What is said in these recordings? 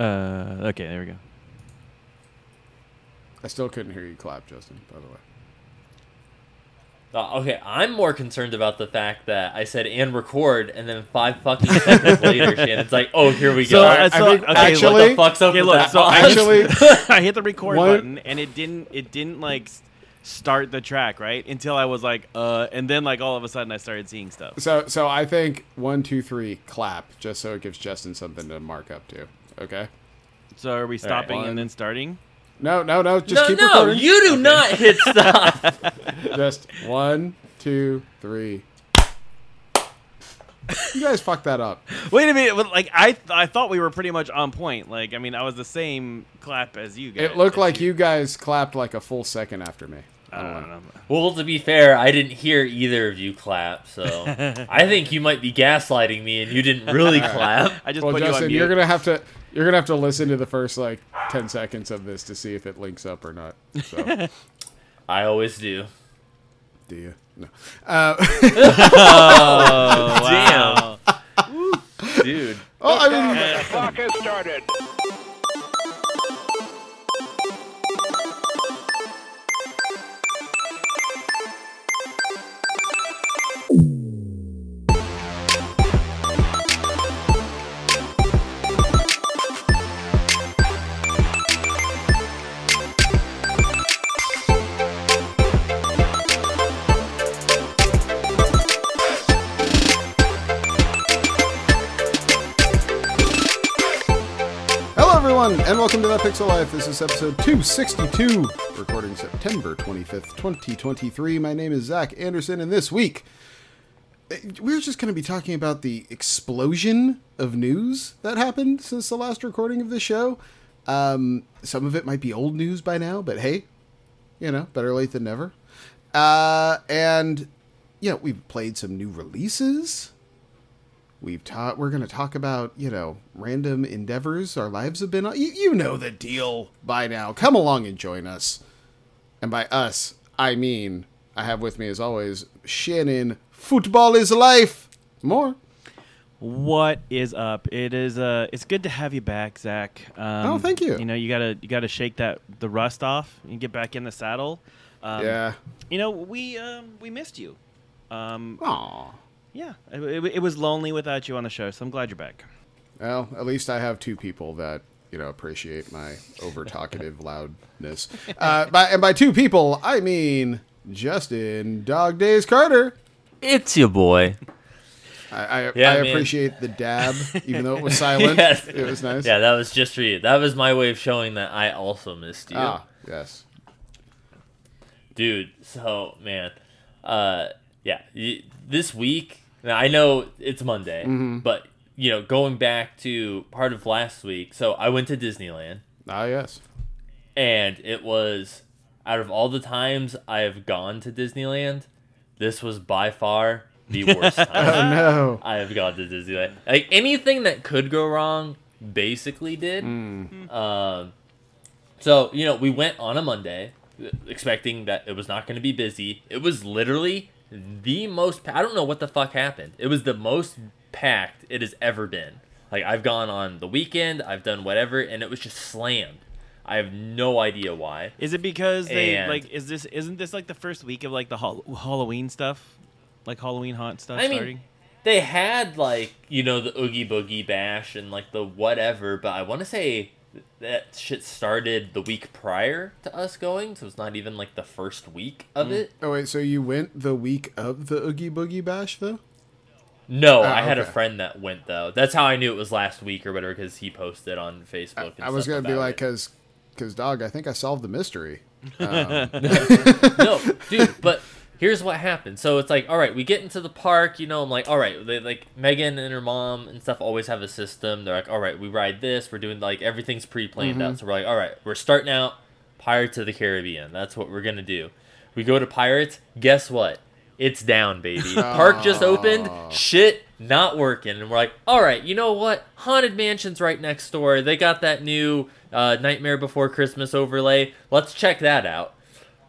Uh, okay, there we go. I still couldn't hear you clap, Justin. By the way. Uh, okay, I'm more concerned about the fact that I said and record, and then five fucking seconds later, Shannon's like, "Oh, here we So, go." uh, I so- think okay, what actually, the fuck's up Okay, with look, that? so I- actually, I hit the record What? button and it didn't it didn't like s- start the track right until I was like uh and then like all of a sudden I started seeing stuff. so so I think one, two, three, clap, just so it gives Justin something to mark up to. Okay. So are we stopping One. and then starting? No, no, no. Just no, keep no, recording. you do not hit stop. Just one, two, three. You guys fucked that up. Wait a minute, but, like I th- I thought we were pretty much on point. Like I mean I was the same clap as you guys. It looked like you guys clapped like a full second after me. I don't know. well, to be fair, I didn't hear either of you clap, so I think you might be gaslighting me, and you didn't really clap. I just Well, put you on Justin, mute. you're gonna have to you're gonna have to listen to the first like ten seconds of this to see if it links up or not. So, I always do. do you? No. Uh, oh, wow. Dude. oh, I mean, The clock has started. And welcome to that Pixel Life. This is episode 262, recording September 25th, 2023. My name is Zach Anderson, and this week eh, we're just going to be talking about the explosion of news that happened since the last recording of the show. Um, some of it might be old news by now, but hey, you know, better late than never. Uh, and yeah, we've played some new releases. We've taught. We're going to talk about you know random endeavors our lives have been on. You, you know the deal by now. Come along and join us. And by us, I mean I have with me as always Shannon. Football is life. More. What is up? It is uh it's good to have you back, Zach. Um, Oh, thank you. You know, you gotta you gotta shake that the rust off and get back in the saddle. Um, yeah. You know, we um we missed you. Um Aw. Yeah, it, it, it was lonely without you on the show, so I'm glad you're back. Well, at least I have two people that you know appreciate my over talkative loudness. Uh, by, and by two people, I mean Justin Dog Days Carter. It's your boy. I, I, Yeah, I appreciate the dab, even though it was silent. Yes. It was nice. Yeah, that was just for you. That was my way of showing that I also missed you. Ah, yes. dude so man uh yeah y- this week now i know it's monday Mm-hmm. but you know going back to part of last week so i went to disneyland Ah, yes. and it was out of all the times i have gone to disneyland this was by far the worst Oh time no. i have gone to disneyland like anything that could go wrong basically did Mm. um, so you know, we went on a Monday, expecting that it was not going to be busy. It was literally the most. I don't know what the fuck happened. It was the most packed it has ever been. Like I've gone on the weekend, I've done whatever, and it was just slammed. I have no idea why. Is it because they And- like is this isn't this like the first week of like the Halloween stuff? Like Halloween haunt stuff I mean, starting? They had like you know the Oogie Boogie Bash and like the whatever, but I want to say that shit started the week prior to us going, so it's not even like the first week of Mm. it. Oh wait, so you went the week of the Oogie Boogie Bash though? No, Oh, I had a friend that went though. That's how I knew it was last week or whatever because he posted on Facebook. And I was gonna be like, cause, cause dog, I think I solved the mystery. no, dude. But here's what happened. So it's like, all right, we get into the park. You know, I'm like, all right, they like Megan and her mom and stuff always have a system. They're like, all right, we ride this. We're doing like everything's pre-planned out. So we're like, all right, we're starting out Pirates of the Caribbean. That's what we're gonna do. We go to Pirates. Guess what? It's down, baby. Park just opened. Shit, not working. And we're like, all right, you know what? Haunted Mansion's right next door. They got that new uh, Nightmare Before Christmas overlay. Let's check that out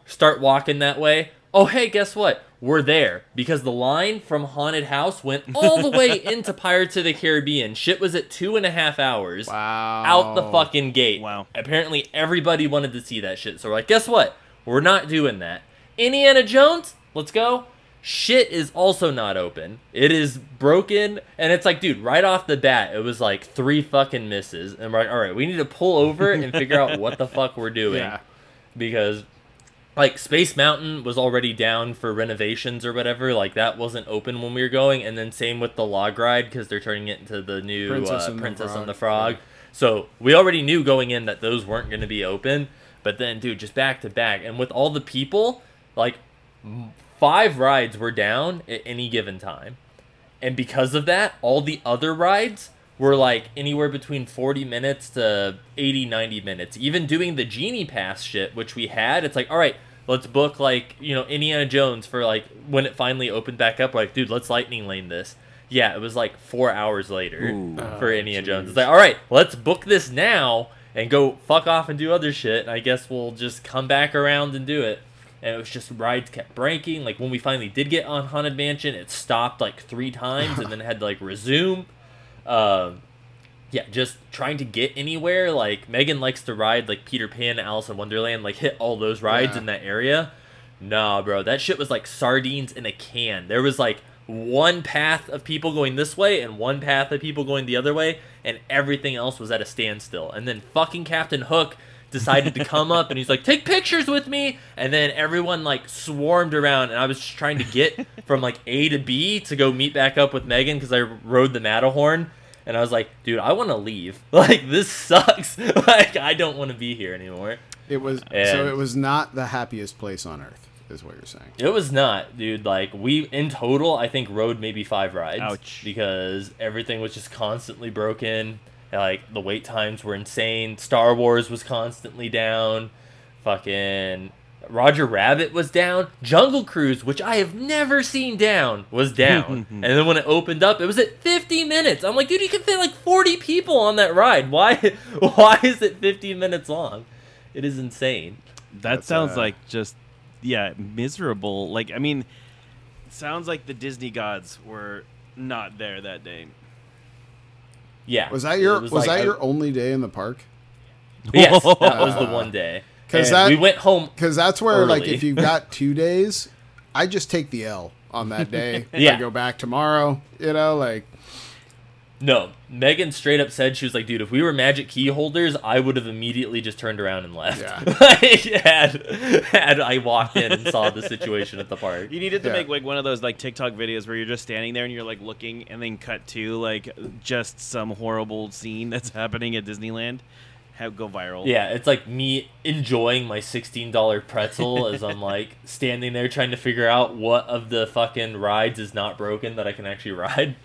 start walking that way. Oh, hey, guess what? We're there because the line from Haunted House went all the way into Pirates of the Caribbean. Shit was at two and a half hours Wow. out the fucking gate. Wow. Apparently everybody wanted to see that shit. So we're like, guess what? We're not doing that. Indiana Jones, let's go. Shit is also not open. It is broken, and it's like, dude, right off the bat, it was like three fucking misses, and we're like, all right, we need to pull over and figure out what the fuck we're doing Yeah. because like Space Mountain was already down for renovations or whatever. Like that wasn't open when we were going, and then same with the log ride because they're turning it into the new Princess uh, and the Princess Frog, and the Frog. yeah. So we already knew going in that those weren't going to be open. But then, dude, just back to back, and with all the people, like five rides were down at any given time, and because of that, all the other rides were like anywhere between 40 minutes to 80 90 minutes. Even doing the genie pass shit which we had it's like all right let's book like you know indiana jones for like when it finally opened back up like dude let's lightning lane this. Yeah it was like four hours later Ooh. for Oh, indiana jones. It's like all right let's book this now and go fuck off and do other shit and i guess we'll just come back around and do it. And it was just rides kept breaking. Like when we finally did get on haunted mansion it stopped like three times and then had to like resume um, yeah, just trying to get anywhere. Like Megan likes to ride like Peter Pan, Alice in Wonderland, like hit all those rides Yeah. in that area. Nah, bro, that shit was like sardines in a can. There was like one path of people going this way and one path of people going the other way, and everything else was at a standstill. And then fucking Captain Hook decided to come up and he's like, "Take pictures with me," and then everyone like swarmed around, and I was just trying to get from like A to B to go meet back up with Megan because I rode the Matterhorn. And I was like, dude, I want to leave. Like, this sucks. like, I don't want to be here anymore. It was so. It was not the happiest place on earth, is what you're saying. It was not, dude. Like, we, in total, I think rode maybe five rides. Ouch. Because everything was just constantly broken. Like, the wait times were insane. Star Wars was constantly down. Fucking. Roger Rabbit was down. Jungle Cruise, which I have never seen down, was down. and then when it opened up, it was at 50 minutes. I'm like, dude, you can fit like 40 people on that ride. Why? Why is it 50 minutes long? It is insane. That That's, sounds uh, like just yeah, miserable. Like I mean, sounds like the Disney gods were not there that day. Yeah. Was that your It was, like that a- your only day in the park? Yes, that was the one day. Because that- we went home. Because that's where, like, if you've got two days, I just take the L on that day. I Yeah. go back tomorrow. You know, like No, Megan straight up said she was like, "Dude, if we were magic key holders, I would have immediately just turned around and left." Yeah. like, had had I walked in and saw the situation at the park. You needed to Yeah. make like one of those like TikTok videos where you're just standing there and you're like looking and then cut to like just some horrible scene that's happening at Disneyland. Have go viral. Yeah, it's like me enjoying my sixteen dollar pretzel as I'm like standing there trying to figure out what of the fucking rides is not broken that I can actually ride.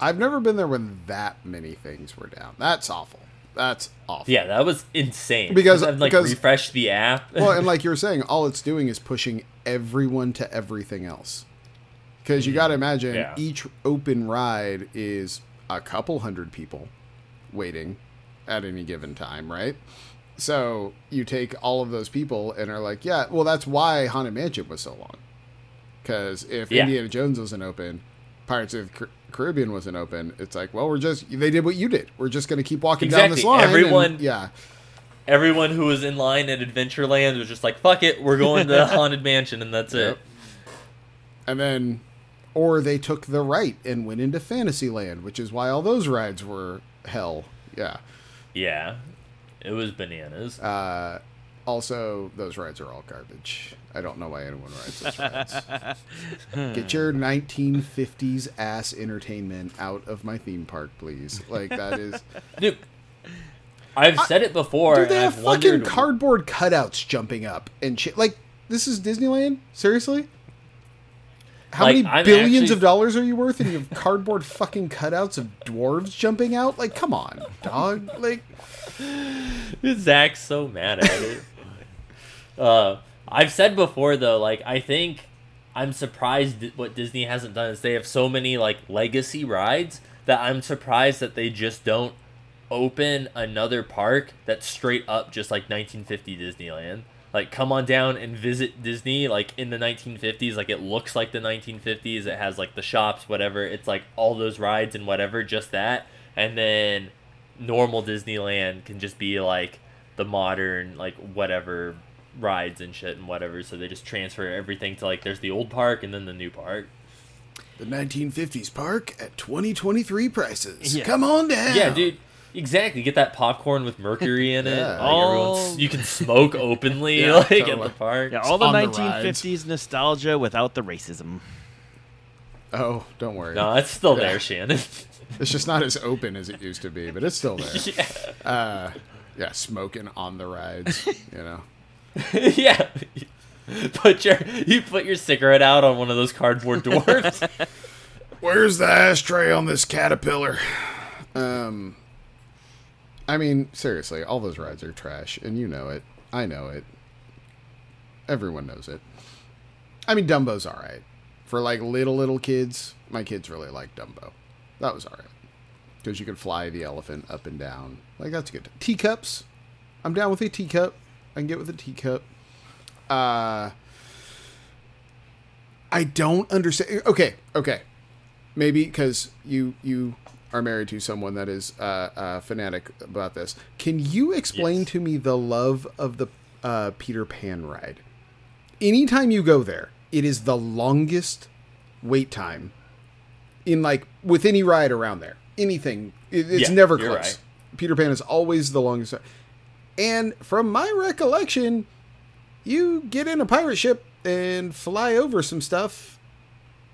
I've never been there when that many things were down. That's awful. That's awful. Yeah, that was insane. Because- I've like because- refreshed the app. well, and like you were saying, all it's doing is pushing everyone to everything else. Because you got to mm-hmm. imagine Yeah. each open ride is a couple hundred people waiting at any given time, right? So you take all of those people and are like, yeah, well, that's why Haunted Mansion was so long. Because if Yeah. Indiana Jones wasn't open, Pirates of the Car- Caribbean wasn't open, it's like, well, we're just, they did what you did. We're just going to keep walking down this Exactly. line. and- Everyone- yeah. Everyone who was in line at Adventureland was just like, "Fuck it, we're going to the Haunted Mansion," and that's Yep. it. And then, or they took the right and went into Fantasyland, which is why all those rides were hell. Yeah. Yeah, it was bananas. Uh, also, those rides are all garbage. I don't know why anyone rides those rides. Get your 1950s ass entertainment out of my theme park, please. Like that is. Dude, I've said it before. Dude, they and have I've fucking wondered, cardboard cutouts jumping up and shit. Like this is Disneyland? Seriously? How Like, many I'm billions actually- of dollars are you worth, and you have cardboard fucking cutouts of dwarves jumping out? Like, come on, dog. Like, Zach's so mad at it. uh, I've said before though, like I think I'm surprised what Disney hasn't done is they have so many like legacy rides that I'm surprised that they just don't open another park that's straight up just like 1950 Disneyland. Like come on down and visit Disney like in the 1950s like it looks like the 1950s it has like the shops whatever. It's like all those rides and whatever just that. And then normal Disneyland can just be like the modern like whatever rides and shit and whatever so they just transfer everything to like there's the old park and then the new park The 1950s park at 2023 prices. Yeah. Come on down. yeah dude exactly get that popcorn with mercury in it Yeah. All- you can smoke openly Yeah, like totally. at the park Yeah, all the on the 1950s nostalgia without the racism. Oh, don't worry. no it's still Yeah. there shannon It's just not as open as it used to be, but it's still there. yeah Uh, yeah, smoking on the rides. You know. yeah. Put your you put your cigarette out on one of those cardboard dwarfs. Where's the ashtray on this caterpillar? Um, I mean, seriously, all those rides are trash, and you know it. I know it. Everyone knows it. I mean, Dumbo's all right for like little little kids. My kids really like Dumbo. That was all right because you could fly the elephant up and down. Like that's good. Teacups. I'm down with a teacup. I can get with a teacup. Uh, I don't understand. Okay, okay maybe because you you are married to someone that is uh, uh, fanatic about this. Can you explain Yes. to me the love of the uh, Peter Pan ride? Anytime you go there, it is the longest wait time in like with any ride around there. Anything, it, it's Yeah, never close. right. Peter Pan is always the longest. And from my recollection, you get in a pirate ship and fly over some stuff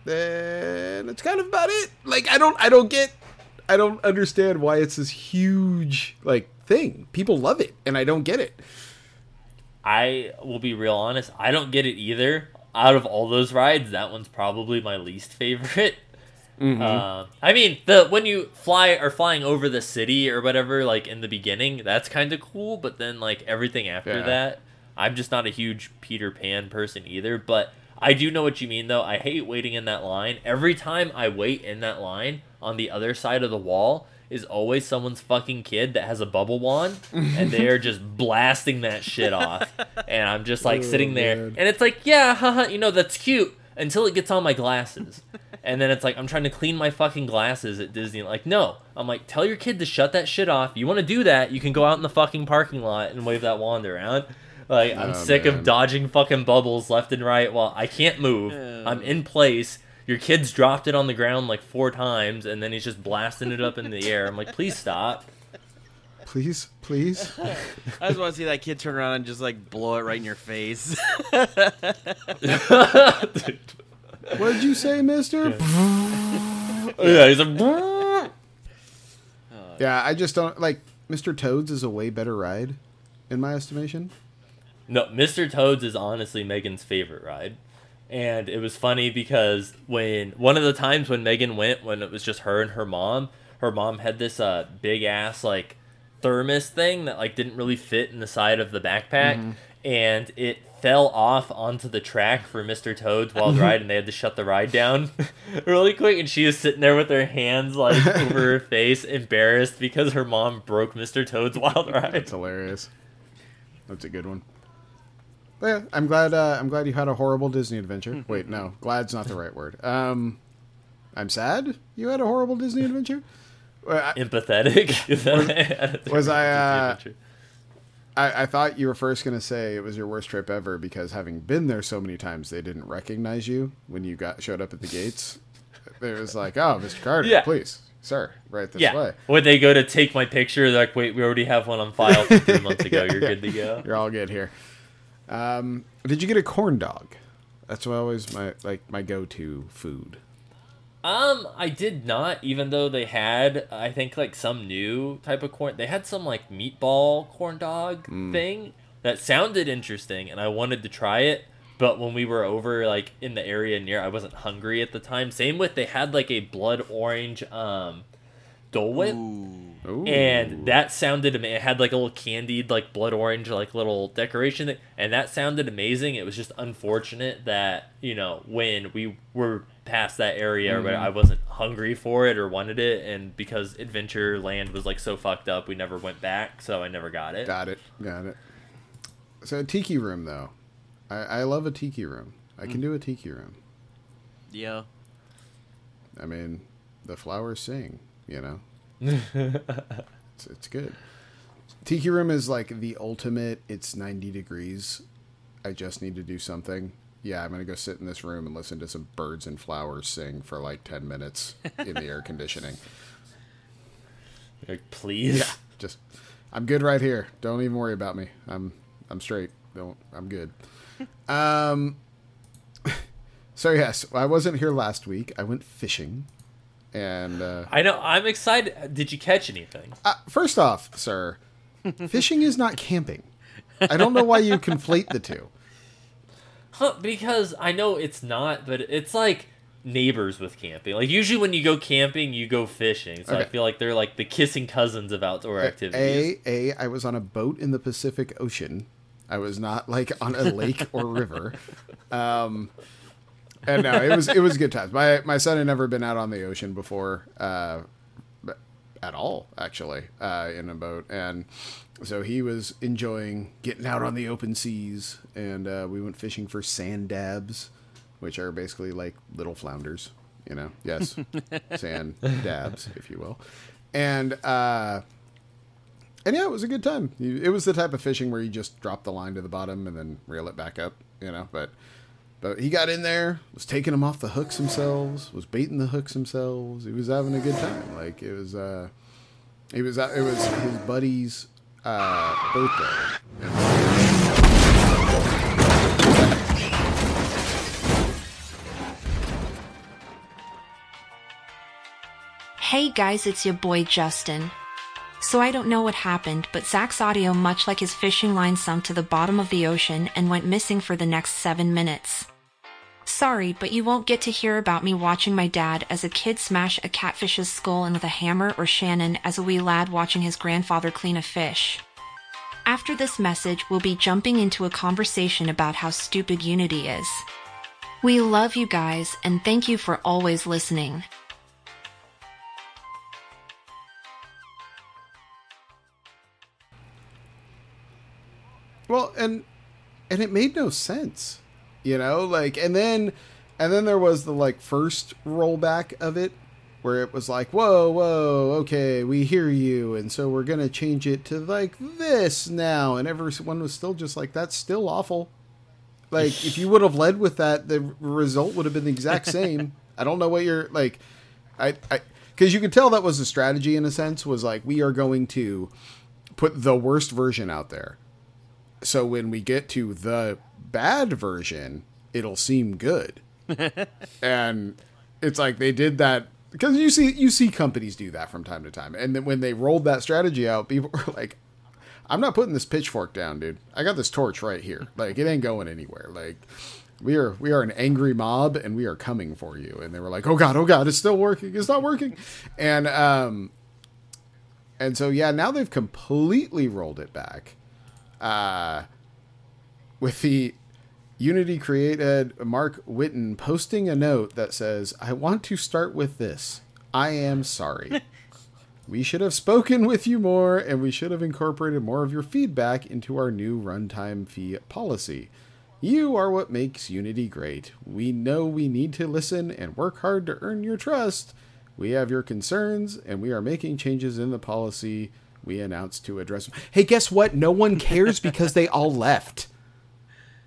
and that's kind of about it like i don't i don't get i don't understand why it's this huge like thing people love it and i don't get it I will be real honest. I don't get it either. Out of all those rides, that one's probably my least favorite. Uh, I mean, the when you fly or flying over the city or whatever, like in the beginning, that's kind of cool. But then, like everything after Yeah. that, I'm just not a huge Peter Pan person either. But I do know what you mean, though. I hate waiting in that line. Every time I wait in that line, on the other side of the wall is always someone's fucking kid that has a bubble wand, and they are just blasting that shit off. And I'm just like Oh, sitting there, man. and it's like, yeah, haha, you know, that's cute until it gets on my glasses. And then it's like I'm trying to clean my fucking glasses at Disney. Like, no. I'm like, tell your kid to shut that shit off. You want to do that, you can go out in the fucking parking lot and wave that wand around. Like, I'm Oh, sick man. of dodging fucking bubbles left and right while I can't move. I'm in place. Your kid's dropped it on the ground like four times, and then he's just blasting it up in the air. I'm like, please stop. please please I just want to see that kid turn around and just like blow it right in your face. what did you say mister? Yeah, he's like, yeah i just don't like mr toads is a way better ride in my estimation. No, Mr. Toads is honestly Megan's favorite ride. And it was funny because when one of the times when Megan went, when it was just her and her mom, her mom had this uh big ass like thermos thing that like didn't really fit in the side of the backpack. And it fell off onto the track for Mr. Toad's Wild Ride and they had to shut the ride down really quick and she was sitting there with her hands like over her face embarrassed because her mom broke Mr. Toad's Wild Ride. that's hilarious that's a good one but yeah i'm glad uh, i'm glad you had a horrible disney adventure wait no glad's not the right word um i'm sad you had a horrible disney adventure empathetic. Was I, uh, I, I thought you were first going to say it was your worst trip ever because having been there so many times, they didn't recognize you when you got showed up at the gates. It was like, oh, Mr. Carter, Yeah. please, sir, right this yeah. way. When they go to take my picture, they're like, wait, we already have one on file from three months ago. You're good to go. You're all good here. Um, did you get a corn dog? That's always my like my go-to food. Um, I did not, even though they had, I think, like some new type of corn. They had some like meatball corn dog thing that sounded interesting, and I wanted to try it. But when we were over like in the area near, I wasn't hungry at the time. Same with they had like a blood orange um, Dole Whip. Ooh. and that sounded ama- it had like a little candied like blood orange like little decoration thing, and that sounded amazing it was just unfortunate that you know when we were past that area but mm-hmm. i wasn't hungry for it or wanted it and because adventure land was like so fucked up we never went back so i never got it got it, got it. So a tiki room though, I, I love a tiki room. I can mm. do a tiki room. Yeah. I mean, the flowers sing. You know, it's, it's good. Tiki room is like the ultimate. It's ninety degrees. I just need to do something. Yeah, I'm gonna go sit in this room and listen to some birds and flowers sing for like ten minutes in the air conditioning. Like, please. Just, I'm good right here. Don't even worry about me. I'm I'm straight. Don't. I'm good. Um. So yes, I wasn't here last week. I went fishing, and uh, I know. I'm excited. Did you catch anything? uh, first off, sir, fishing is not camping. I don't know why you conflate the two. Huh, because I know it's not, but it's like neighbors with camping. Like usually when you go camping, you go fishing. So I feel like they're like the kissing cousins of outdoor activities. A, A, I was on a boat in the Pacific Ocean. I was not like on a lake or river. Um, and no, it was it was good times. My my son had never been out on the ocean before, uh, at all actually, uh, in a boat, and so he was enjoying getting out on the open seas. And uh, we went fishing for sand dabs, which are basically like little flounders. You know, yes, sand dabs, if you will, and. uh and yeah, it was a good time. It was the type of fishing where you just drop the line to the bottom and then reel it back up, you know. But but he got in there, was taking them off the hooks themselves, was baiting the hooks themselves. He was having a good time. Like it was, uh, it was it was his buddy's uh, birthday. Hey guys, it's your boy Justin. So I don't know what happened, but Zach's audio, much like his fishing line, sunk to the bottom of the ocean and went missing for the next seven minutes. Sorry, but you won't get to hear about me watching my dad as a kid smash a catfish's skull in with a hammer or Shannon as a wee lad watching his grandfather clean a fish. After this message, we'll be jumping into a conversation about how stupid Unity is. We love you guys, and thank you for always listening. Well, and and it made no sense, you know. Like, and then and then there was the like first rollback of it, where it was like, whoa, whoa, okay, we hear you, and so we're gonna change it to like this now, and everyone was still just like, that's still awful. Like, if you would have led with that, the result would have been the exact same. I don't know what you're like. I, I, because you could tell that was the strategy in a sense. Was like, we are going to put the worst version out there so when we get to the bad version, it'll seem good. and it's like they did that because you see you see companies do that from time to time. And then when they rolled that strategy out, people were like, "I'm not putting this pitchfork down, dude. I got this torch right here. Like it ain't going anywhere. Like we are we are an angry mob and we are coming for you." And they were like, "Oh god, oh god, it's still working. It's not working." And um and so yeah, now they've completely rolled it back uh, with the Unity created Marc Whitten posting a note that says, I want to start with this. I am sorry. we should have spoken with you more and we should have incorporated more of your feedback into our new runtime fee policy. You are what makes Unity great. We know we need to listen and work hard to earn your trust. We have your concerns and we are making changes in the policy we announced to address them. Hey, guess what? No one cares because they all left.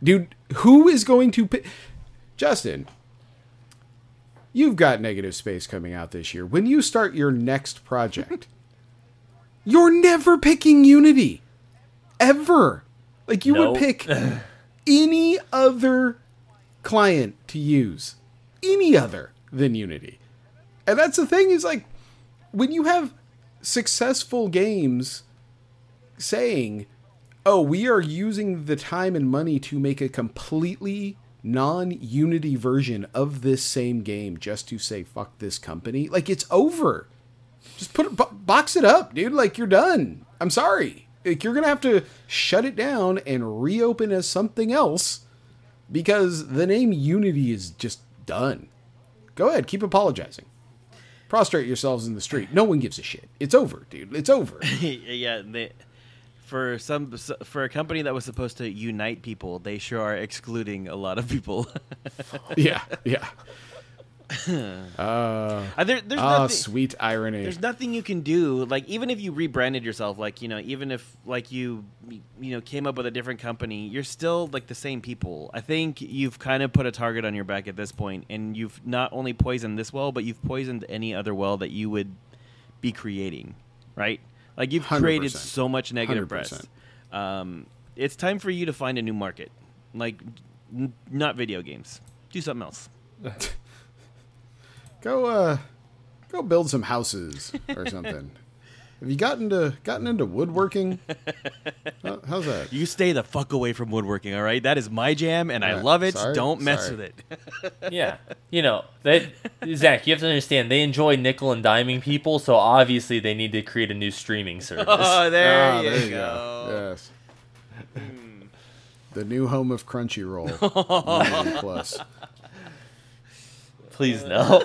Dude, who is going to pi- Justin, you've got negative space coming out this year. When you start your next project, you're never picking Unity. Ever. Like you Nope. would pick any other client to use. Any other than Unity. And that's the thing is like when you have successful games saying, "Oh, we are using the time and money to make a completely non-Unity version of this same game just to say fuck this company," like it's over. Just put it, bo- box it up, dude. Like you're done. I'm sorry. Like you're gonna have to shut it down and reopen as something else because the name Unity is just done. Go ahead, keep apologizing. Prostrate yourselves in the street. No one gives a shit. It's over, dude. It's over. yeah, they, for some for a company that was supposed to unite people, they sure are excluding a lot of people. yeah, yeah. Uh, Uh, there, there's ah, nothing, sweet irony. there's nothing you can do. Like even if you rebranded yourself, like you know, even if like you you know came up with a different company, you're still like the same people. I think you've kind of put a target on your back at this point, and you've not only poisoned this well, but you've poisoned any other well that you would be creating, right? Like you've created 100%. so much negative press. 100%. Um, it's time for you to find a new market, like n- not video games. Do something else. Go, uh, go build some houses or something. Have you gotten into gotten into woodworking? How- How's that? You stay the fuck away from woodworking, all right? That is my jam, and I Alright, love it. sorry, Don't mess sorry. with it. Yeah, you know they Zach. You have to understand they enjoy nickel and diming people, so obviously they need to create a new streaming service. oh, there, Ah, you, there go. Yes. The new home of Crunchyroll. Plus. Please no.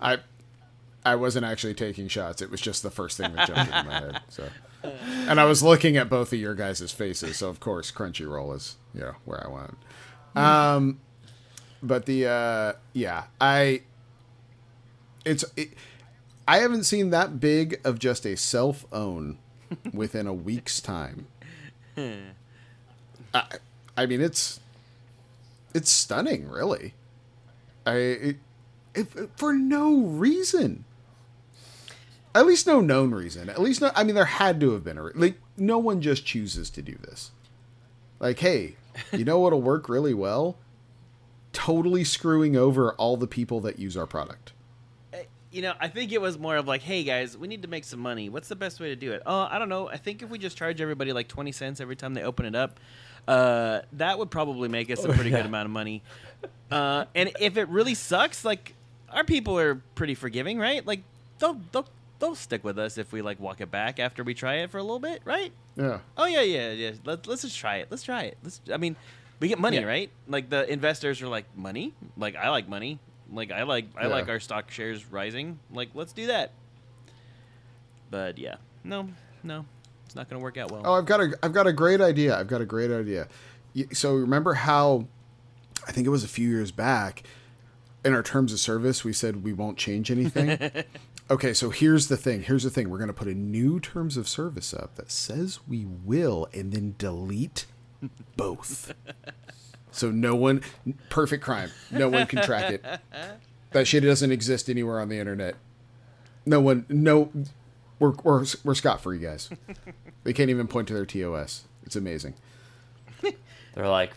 I I wasn't actually taking shots. It was just the first thing that jumped into my head. So, and I was looking at both of your guys' faces. So of course, Crunchyroll is you know where I went. Um, but the uh, yeah, I it's it, I haven't seen that big of just a self own within a week's time. I, I mean, it's it's stunning, really. I it, if, for no reason. At least no known reason. At least no. I mean, there had to have been a re- like. No one just chooses to do this. Like, hey, you know what'll work really well? Totally screwing over all the people that use our product. You know, I think it was more of like, hey guys, we need to make some money. What's the best way to do it? Oh, I don't know. I think if we just charge everybody like 20 cents every time they open it up, uh, that would probably make us a pretty good amount of money. Uh, and if it really sucks, like, our people are pretty forgiving, right? Like, they'll, they'll, they'll stick with us if we like walk it back after we try it for a little bit, right? Yeah. Oh yeah, yeah, yeah. Let, let's just try it. Let's try it. Let's. I mean, we get money, Yeah. right? Like the investors are like money. Like I like money. Like I like I Yeah. like our stock shares rising. Like let's do that. But yeah, no, no, it's not gonna work out well. Oh, I've got a I've got a great idea. I've got a great idea. So remember how I think it was a few years back in our terms of service we said we won't change anything. okay, so here's the thing. Here's the thing. We're going to put a new terms of service up that says we will and then delete both. so no one perfect crime. No one can track it. That shit doesn't exist anywhere on the internet. No one no we're we're, we're scot free guys. They can't even point to their TOS. It's amazing. They're like,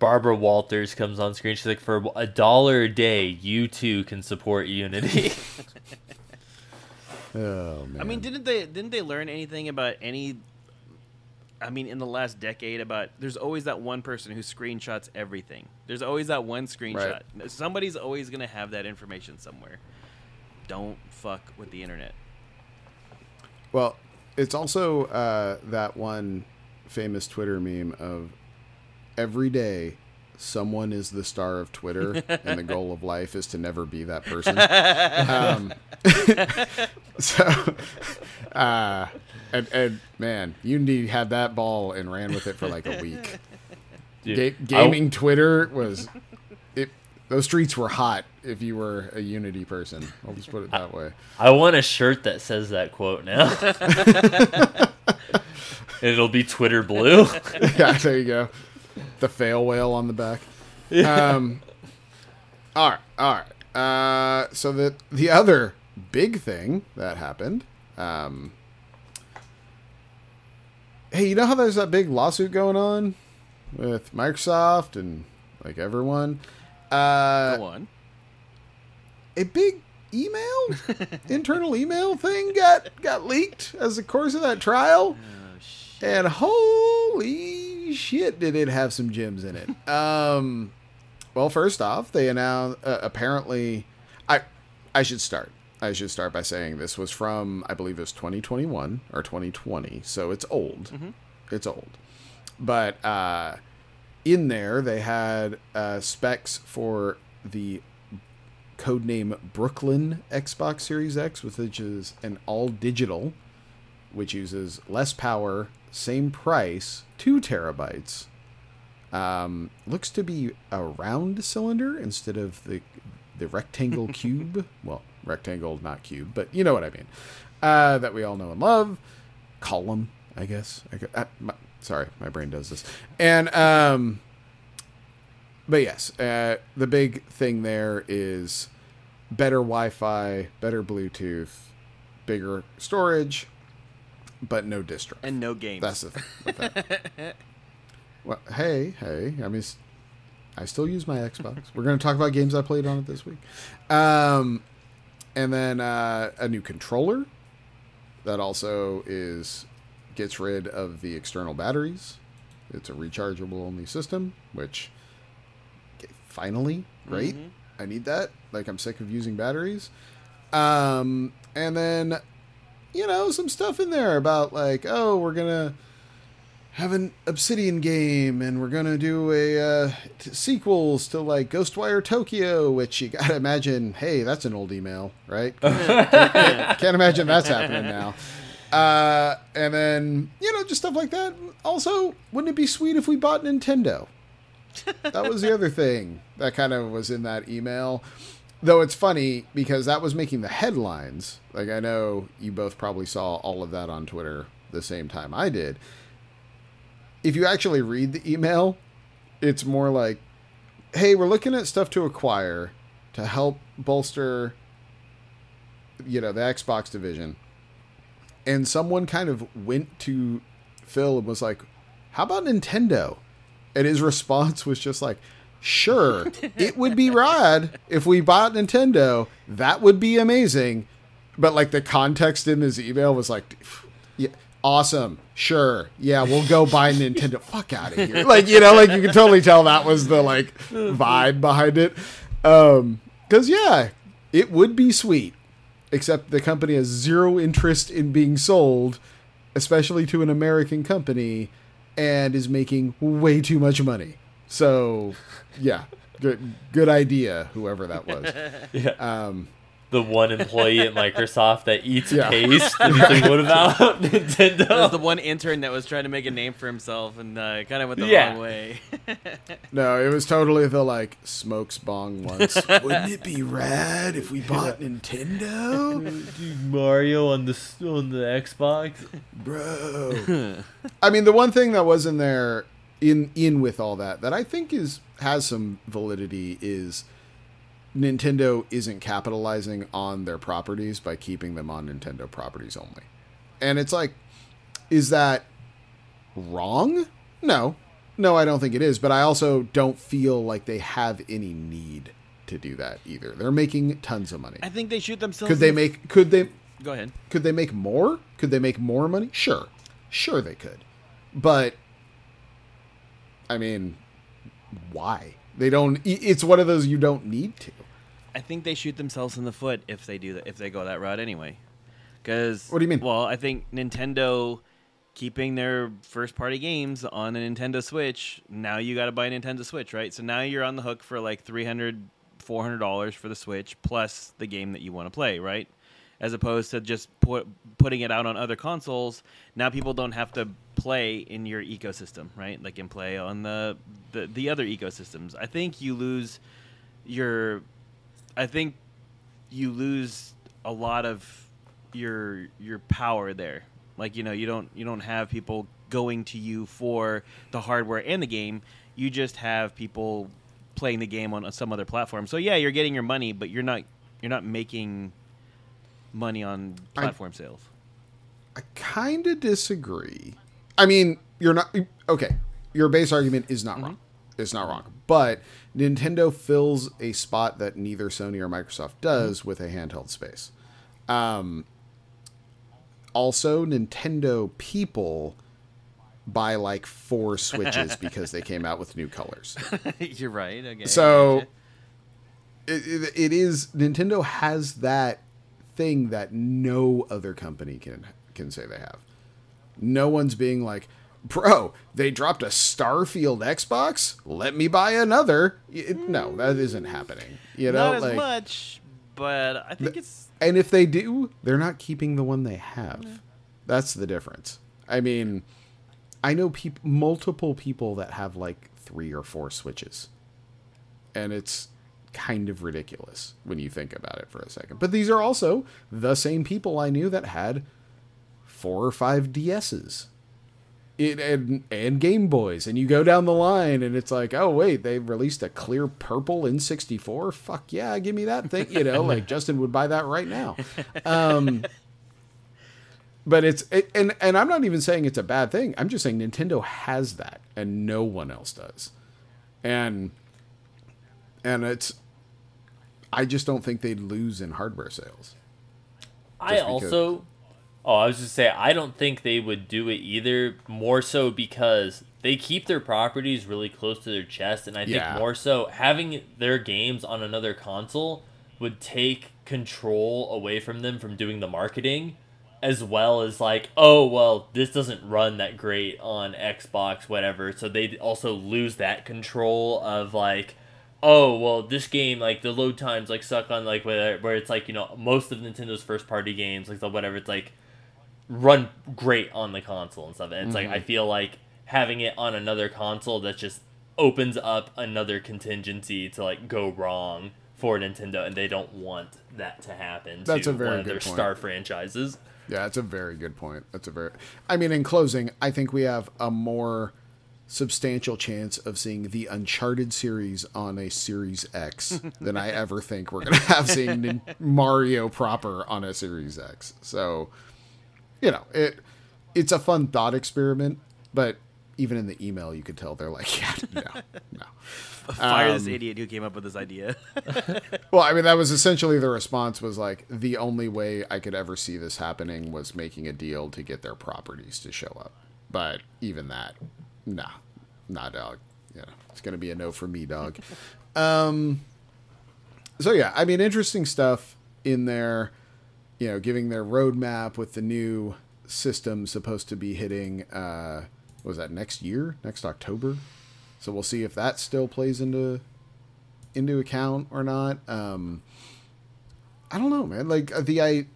Barbara Walters comes on screen. She's like, for a dollar a day, you too can support Unity. Oh man. I mean, didn't they didn't they learn anything about any? I mean, in the last decade, about there's always that one person who screenshots everything. There's always that one screenshot. Somebody's always gonna have that information somewhere. Don't fuck with the internet. Well, it's also uh, that one famous Twitter meme of every day someone is the star of Twitter, and the goal of life is to never be that person. um, so, uh, and, and man, Unity had that ball and ran with it for like a week. Dude, Ga- I- gaming Twitter was it. Those streets were hot if you were a Unity person. I'll just put it that way. I want a shirt that says that quote now. It'll be Twitter blue. yeah, there you go. The fail whale on the back. Um, all right, all right. Uh, so the the other big thing that happened. Um, hey, you know how there's that big lawsuit going on with Microsoft and like everyone. Uh, Go on. a big email, internal email thing got got leaked as the course of that trial. And holy shit, did it have some gems in it? Um, well, first off, they announced uh, apparently. I I should start. I should start by saying this was from I believe it was 2021 or 2020, so it's old. It's old, but uh, in there they had uh, specs for the codename Brooklin Xbox Series X, which is an all digital, which uses less power, same price, two terabytes. Um, looks to be a round cylinder instead of the the rectangle cube. Well, rectangle, not cube, but you know what I mean. Uh, that we all know and love. Column, I guess. I, gu- uh, my, sorry, my brain does this. And um, but yes, uh, the big thing there is better Wi-Fi, better Bluetooth, bigger storage, but no distro. and no games. That's the thing. well, hey, hey. I mean, I still use my Xbox. We're going to talk about games I played on it this week. Um, and then uh, a new controller that also is gets rid of the external batteries. It's a rechargeable only system, which okay, finally, great. I need that. Like I'm sick of using batteries. Um, and then you know, some stuff in there about like, oh, we're gonna have an Obsidian game, and we're gonna do a uh, t- sequels to like Ghostwire Tokyo, which you gotta imagine. Hey, that's an old email, right? can't, can't imagine that's happening now. Uh, and then you know, just stuff like that. Also, wouldn't it be sweet if we bought Nintendo? that was the other thing that kind of was in that email. Though it's funny because that was making the headlines. Like I know you both probably saw all of that on Twitter the same time I did. If you actually read the email, it's more like, "Hey, we're looking at stuff to acquire to help bolster you know, the Xbox division." And someone kind of went to Phil and was like, "How about Nintendo?" And his response was just like, Sure, it would be rad if we bought Nintendo. That would be amazing. But like the context in his email was like, yeah, awesome. Sure. Yeah, we'll go buy Nintendo. Fuck out of here. Like, you know, like you can totally tell that was the like vibe behind it. Um, cause yeah, it would be sweet. Except the company has zero interest in being sold, especially to an American company, and is making way too much money. So, yeah, good good idea, whoever that was. Yeah. Um, the one employee at Microsoft that eats Yeah. paste. And like, what about Nintendo? That was the one intern that was trying to make a name for himself and uh, kind of went the Yeah. wrong way. no, it was totally the like smokes bong once. Wouldn't it be rad if we bought Nintendo, Mario on the on the Xbox. bro? I mean, the one thing that was in there in in with all that that I think is has some validity is Nintendo isn't capitalizing on their properties by keeping them on Nintendo properties only. And it's like is that wrong? No. No, I don't think it is, but I also don't feel like they have any need to do that either. They're making tons of money. I think they shoot themselves. Could they make could they Go ahead. could they make more? Could they make more money? Sure. Sure they could. But I mean, why? They don't it's one of those you don't need to. I think they shoot themselves in the foot if they do that. If they go that route anyway. Because What do you mean? Well, I think Nintendo keeping their first party games on a Nintendo Switch. Now you got to buy a Nintendo Switch, right? So now you're on the hook for like 300 400 dollars for the Switch plus the game that you want to play, right? As opposed to just put, putting it out on other consoles. Now people don't have to play in your ecosystem, right? Like and play on the, the the other ecosystems. I think you lose your I think you lose a lot of your your power there. Like you know, you don't you don't have people going to you for the hardware and the game. You just have people playing the game on some other platform. So yeah, you're getting your money, but you're not you're not making money on I- platform sales. I kind of disagree. I mean, you're not okay. Your base argument is not wrong. It's not wrong. But Nintendo fills a spot that neither Sony or Microsoft does with a handheld space. Um, also, Nintendo people buy like four Switches because they came out with new colors. you're right. Okay. So it, it, it is Nintendo has that thing that no other company can can say they have. No one's being like, bro, they dropped a Starfield Xbox. Let me buy another. It- no, that isn't happening. You know, Not as like, much, but I think it's and if they do, they're not keeping the one they have. That's the difference. I mean, I know peop- multiple people that have like three or four switches, and it's kind of ridiculous when you think about it for a second. But these are also the same people I knew that had four or five DSs. It, and and Game Boys, and you go down the line, and it's like, oh wait, they released a clear purple in '64. Fuck yeah, give me that thing. You know, like Justin would buy that right now. Um, but it's it, and and I'm not even saying it's a bad thing. I'm just saying Nintendo has that, and no one else does. And and it's, I just don't think they'd lose in hardware sales. I also, oh, I was just say I don't think they would do it either. More so because they keep their properties really close to their chest, and I think Yeah. more so having their games on another console would take control away from them from doing the marketing, as well as like, oh well, this doesn't run that great on Xbox, whatever. So they also lose that control of like oh well this game like the load times like suck on like where, where it's like you know most of nintendo's first party games like the whatever it's like run great on the console and stuff and it's like i mm-hmm. feel like having it on another console that just opens up another contingency to like go wrong for nintendo and they don't want that to happen That's to a very one of good their point. star franchises Yeah, that's a very good point. That's a very. I mean, in closing, I think we have a more substantial chance of seeing the Uncharted series on a Series X than I ever think we're going to have seeing Mario proper on a Series X. So, you know, it it's a fun thought experiment, but even in the email, you could tell they're like, yeah, no, no. fire this Um, idiot who came up with this idea. Well, I mean, that was essentially the response was like, the only way I could ever see this happening was making a deal to get their properties to show up. But even that, nah, nah, dog. Yeah, it's going to be a no for me, dog. um, so, yeah, I mean, interesting stuff in there, you know, giving their roadmap with the new system supposed to be hitting, uh, what was that next year, next October? So we'll see if that still plays into into account or not. Um, I don't know, man. Like uh, the I,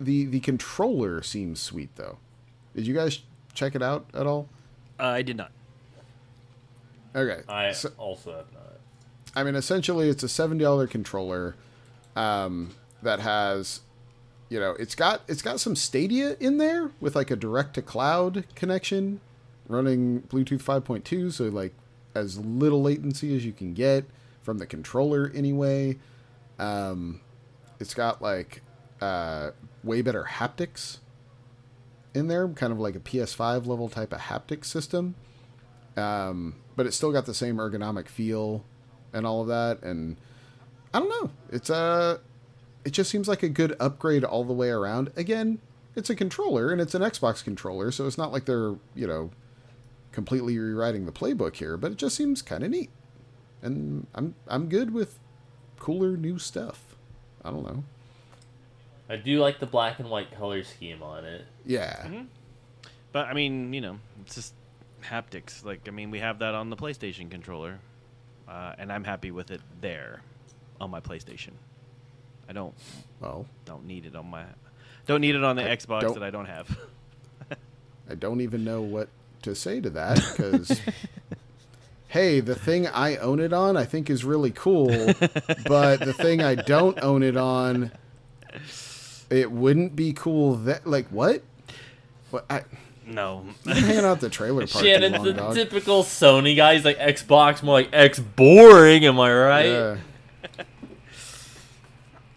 the the controller seems sweet though. Did you guys check it out at all? Uh, I did not. Okay, i So- also have not I mean, essentially, it's a seventy dollar controller um, that has, you know, it's got it's got some Stadia in there with like a direct to cloud connection, running Bluetooth five point two, so like as little latency as you can get from the controller anyway. Um, it's got like uh, way better haptics in there, kind of like a PS5 level type of haptic system. Um, but it's still got the same ergonomic feel and all of that. And I don't know. It's a. It just seems like a good upgrade all the way around. Again, it's a controller and it's an Xbox controller, so it's not like they're you know completely rewriting the playbook here. But it just seems kind of neat, and I'm I'm good with cooler new stuff. I don't know. I do like the black and white color scheme on it Yeah. But I mean, you know, it's just haptics. Like, I mean, we have that on the PlayStation controller, uh, and I'm happy with it there on my PlayStation. I don't Well, don't need it on my don't need it on the I Xbox that I don't have. I don't even know what to say to that because, hey, the thing I own it on I think is really cool, but the thing I don't own it on, it wouldn't be cool. That like what? What? I, no, hanging out the trailer park too Shannon's long, the dog. typical Sony guy. He's like Xbox, more like X boring. Am I right? Yeah.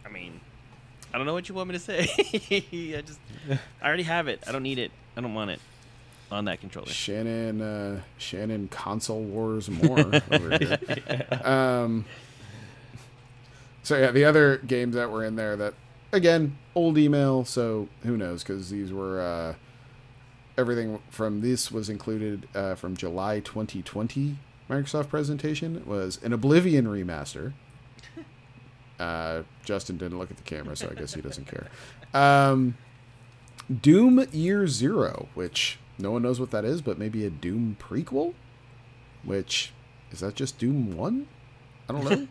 I mean, I don't know what you want me to say. I just I already have it. I don't need it. I don't want it on that controller. Shannon, uh, Shannon, console wars more over here. Um, so yeah, the other games that were in there that, again, old email. So who knows? Because these were uh, everything from this was included uh, from July 2020 Microsoft presentation was an Oblivion remaster. Uh, Justin didn't look at the camera, so I guess he doesn't care. Um, Doom Year Zero, which no one knows what that is, but maybe a Doom prequel. Which is that just Doom One? I don't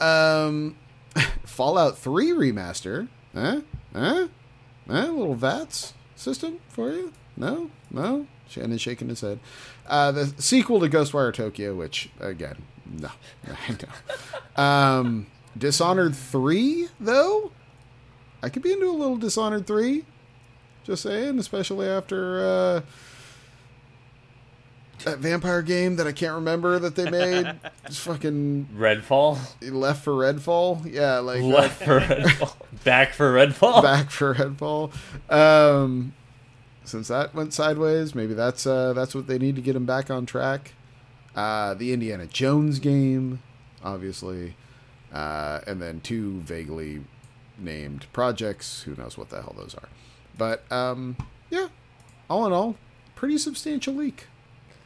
know. um, Fallout Three remaster. Huh? Huh? Huh? Little VATS system for you? No? No? Shannon shaking his head. Uh, the sequel to Ghostwire Tokyo, which again, no, know. Um, Dishonored Three, though. I could be into a little Dishonored Three. Just saying, especially after uh, that vampire game that I can't remember that they made. Just fucking Redfall. left for Redfall. Yeah, like uh, Left for Redfall. Back for Redfall. back for Redfall. Um, since that went sideways, maybe that's uh, that's what they need to get him back on track. Uh, the Indiana Jones game, obviously, uh, and then two vaguely named projects. Who knows what the hell those are? But um, yeah, all in all, pretty substantial leak,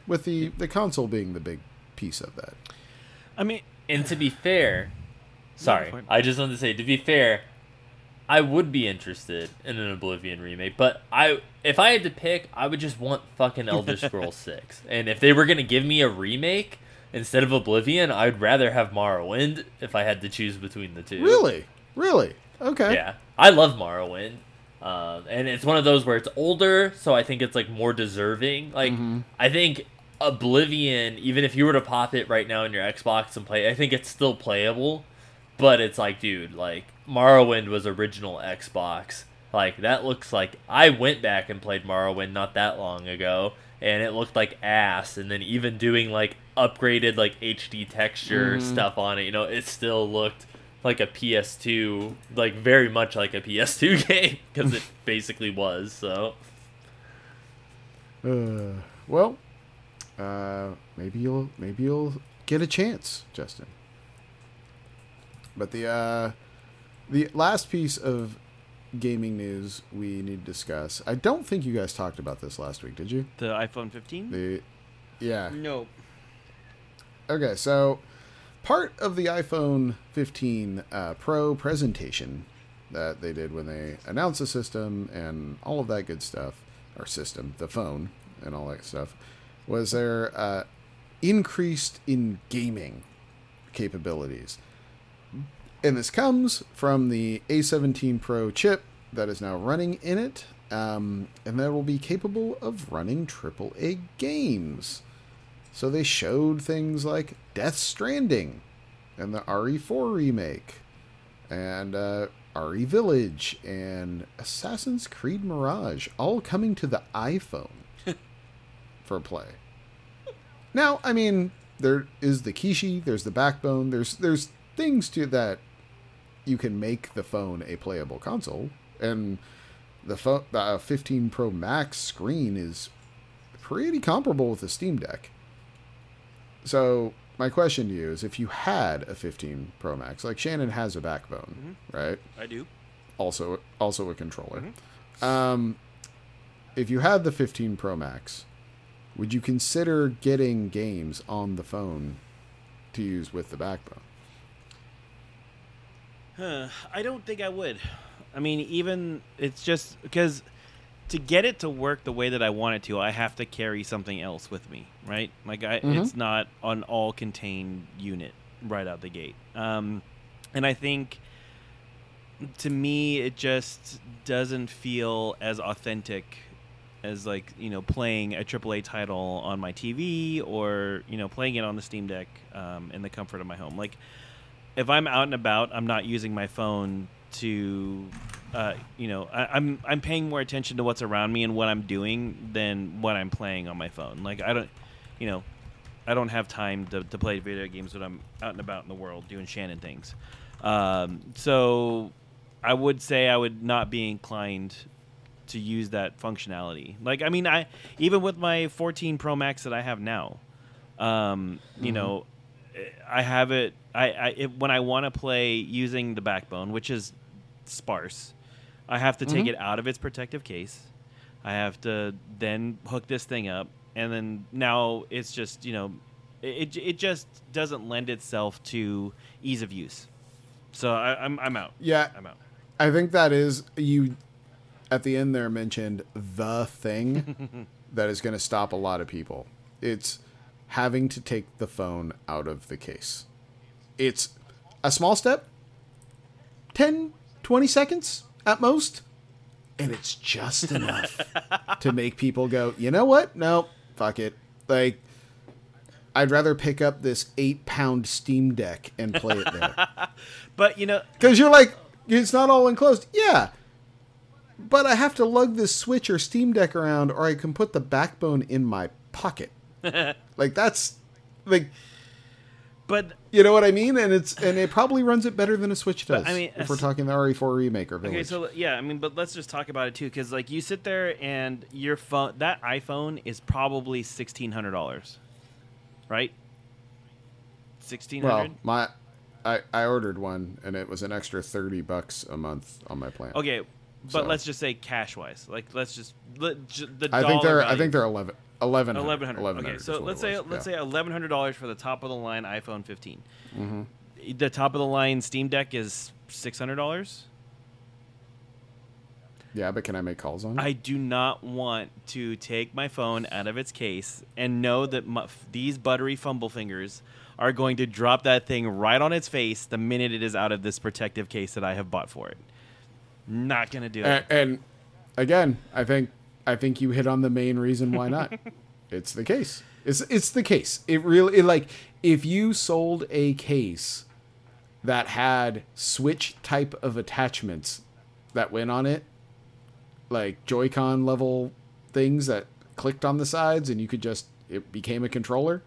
with the the console being the big piece of that. I mean, And to be fair, sorry, go for it. I just wanted to say to be fair, I would be interested in an Oblivion remake, but I if I had to pick, I would just want fucking Elder Scrolls 6. And if they were going to give me a remake instead of Oblivion, I'd rather have Morrowind if I had to choose between the two. Really, really, okay. Yeah. I love Morrowind. Um, and it's one of those where it's older, so I think it's like more deserving. Like I think Oblivion, even if you were to pop it right now in your Xbox and play, I think it's still playable. But it's like, dude, like Morrowind was original Xbox. Like that looks like I went back and played Morrowind not that long ago, and it looked like ass. And then even doing like upgraded like HD texture stuff on it, you know, it still looked like a PS2, like very much like a PS2 game because it basically was. So Uh, well, uh, maybe you'll maybe you'll get a chance, Justin. But the uh, the last piece of gaming news we need to discuss. I don't think you guys talked about this last week, did you? the iPhone 15. The yeah. no. Okay, so part of the iPhone 15 uh, Pro presentation that they did when they announced the system and all of that good stuff, or system, the phone, and all that stuff, was their uh, increased in gaming capabilities. And this comes from the A17 Pro chip that is now running in it, um, and that will be capable of running AAA games. So they showed things like Death Stranding and the RE4 remake and uh, RE Village and Assassin's Creed Mirage all coming to the iPhone for play. Now, I mean, there is the Kishi, there's the backbone, there's there's things to that you can make the phone a playable console and the phone the uh, 15 Pro Max screen is pretty comparable with the Steam Deck. So my question to you is: If you had a 15 Pro Max, like Shannon has a backbone, right? I do. Also, also a controller. Um, if you had the 15 Pro Max, would you consider getting games on the phone to use with the backbone? Huh, I don't think I would. I mean, even it's just because to get it to work the way that I want it to, I have to carry something else with me, right? Like, I, it's not an all-contained unit right out the gate. Um, and I think to me, it just doesn't feel as authentic as like you know playing a AAA title on my TV or you know playing it on the Steam Deck um, in the comfort of my home. Like if I'm out and about, I'm not using my phone to, uh, you know, I, I'm I'm paying more attention to what's around me and what I'm doing than what I'm playing on my phone. Like I don't, you know, I don't have time to, to play video games when I'm out and about in the world doing Shannon things. Um, so I would say I would not be inclined to use that functionality. Like I mean, I even with my 14 Pro Max that I have now, um, you know, I have it. I, I it, when I want to play using the backbone, which is sparse, I have to take it out of its protective case. I have to then hook this thing up, and then now it's just you know, it it just doesn't lend itself to ease of use. So I, I'm I'm out. Yeah, I'm out. I think that is you. At the end there mentioned the thing, that is going to stop a lot of people. It's having to take the phone out of the case. It's a small step, 10, 20 seconds at most, and it's just enough to make people go, you know what? No, fuck it. Like, I'd rather pick up this eight pound Steam Deck and play it there. But you know, Because you're like, it's not all enclosed. Yeah. But I have to lug this Switch or Steam Deck around, or I can put the backbone in my pocket. like, that's, like, but you know what I mean? And it's and it probably runs it better than a Switch does. I mean, if we're talking the RE4 remake or Village. Okay, so yeah, I mean, but let's just talk about it too, because like you sit there and your phone, that iPhone is probably sixteen hundred dollars, right? Sixteen hundred. well, my I, I ordered one and it was an extra 30 bucks a month on my plan. okay, but so- let's just say cash wise, like let's just let, j- the I think they're I think they're 11 11 eleven hundred. Okay, so let's say let's say eleven hundred dollars for the top of the line iPhone 15. Mm-hmm. The top of the line Steam Deck is six hundred dollars. Yeah, but can I make calls on it? I do not want to take my phone out of its case and know that my, these buttery fumble fingers are going to drop that thing right on its face the minute it is out of this protective case that I have bought for it. Not gonna do it. and, and again, I think I think you hit on the main reason why not. it's the case. It's it's the case. It really it, like if you sold a case that had Switch type of attachments that went on it, like Joy-Con level things that clicked on the sides and you could just it became a controller.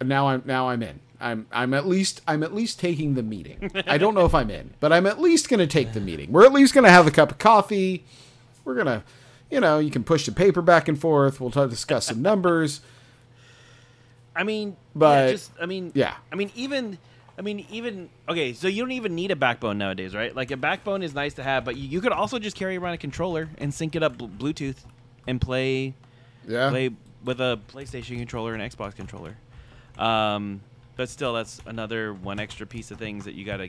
And now I'm now I'm in. I'm I'm at least I'm at least taking the meeting. I don't know if I'm in, but I'm at least going to take the meeting. We're at least going to have a cup of coffee. We're going to you know, you can push the paper back and forth. We'll talk, discuss some numbers. I mean, But- yeah, just I mean, Yeah. I mean, even I mean, even okay. So you don't even need a backbone nowadays, right? Like a backbone is nice to have, but you, you could also just carry around a controller and sync it up Bluetooth and play Yeah. play with a PlayStation controller and Xbox controller. Um, but still, that's another one extra piece of things that you got to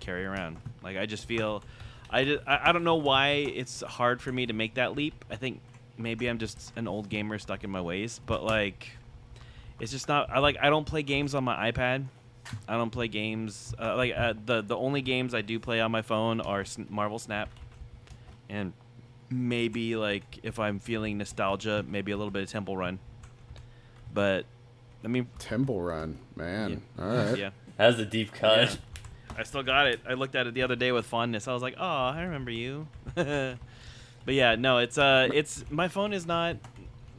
carry around. Like I just feel, I, ju- I I don't know why it's hard for me to make that leap. I think maybe I'm just an old gamer stuck in my ways, but like, it's just not. I like I don't play games on my iPad. I don't play games uh, like uh, the the only games I do play on my phone are Marvel Snap, and maybe like if I'm feeling nostalgia, maybe a little bit of Temple Run. But I mean, Temple Run, man. Yeah. All right. yeah, That was a deep cut. I still got it. I looked at it the other day with fondness. I was like, "Oh, I remember you." but yeah, no, it's uh, it's my phone is not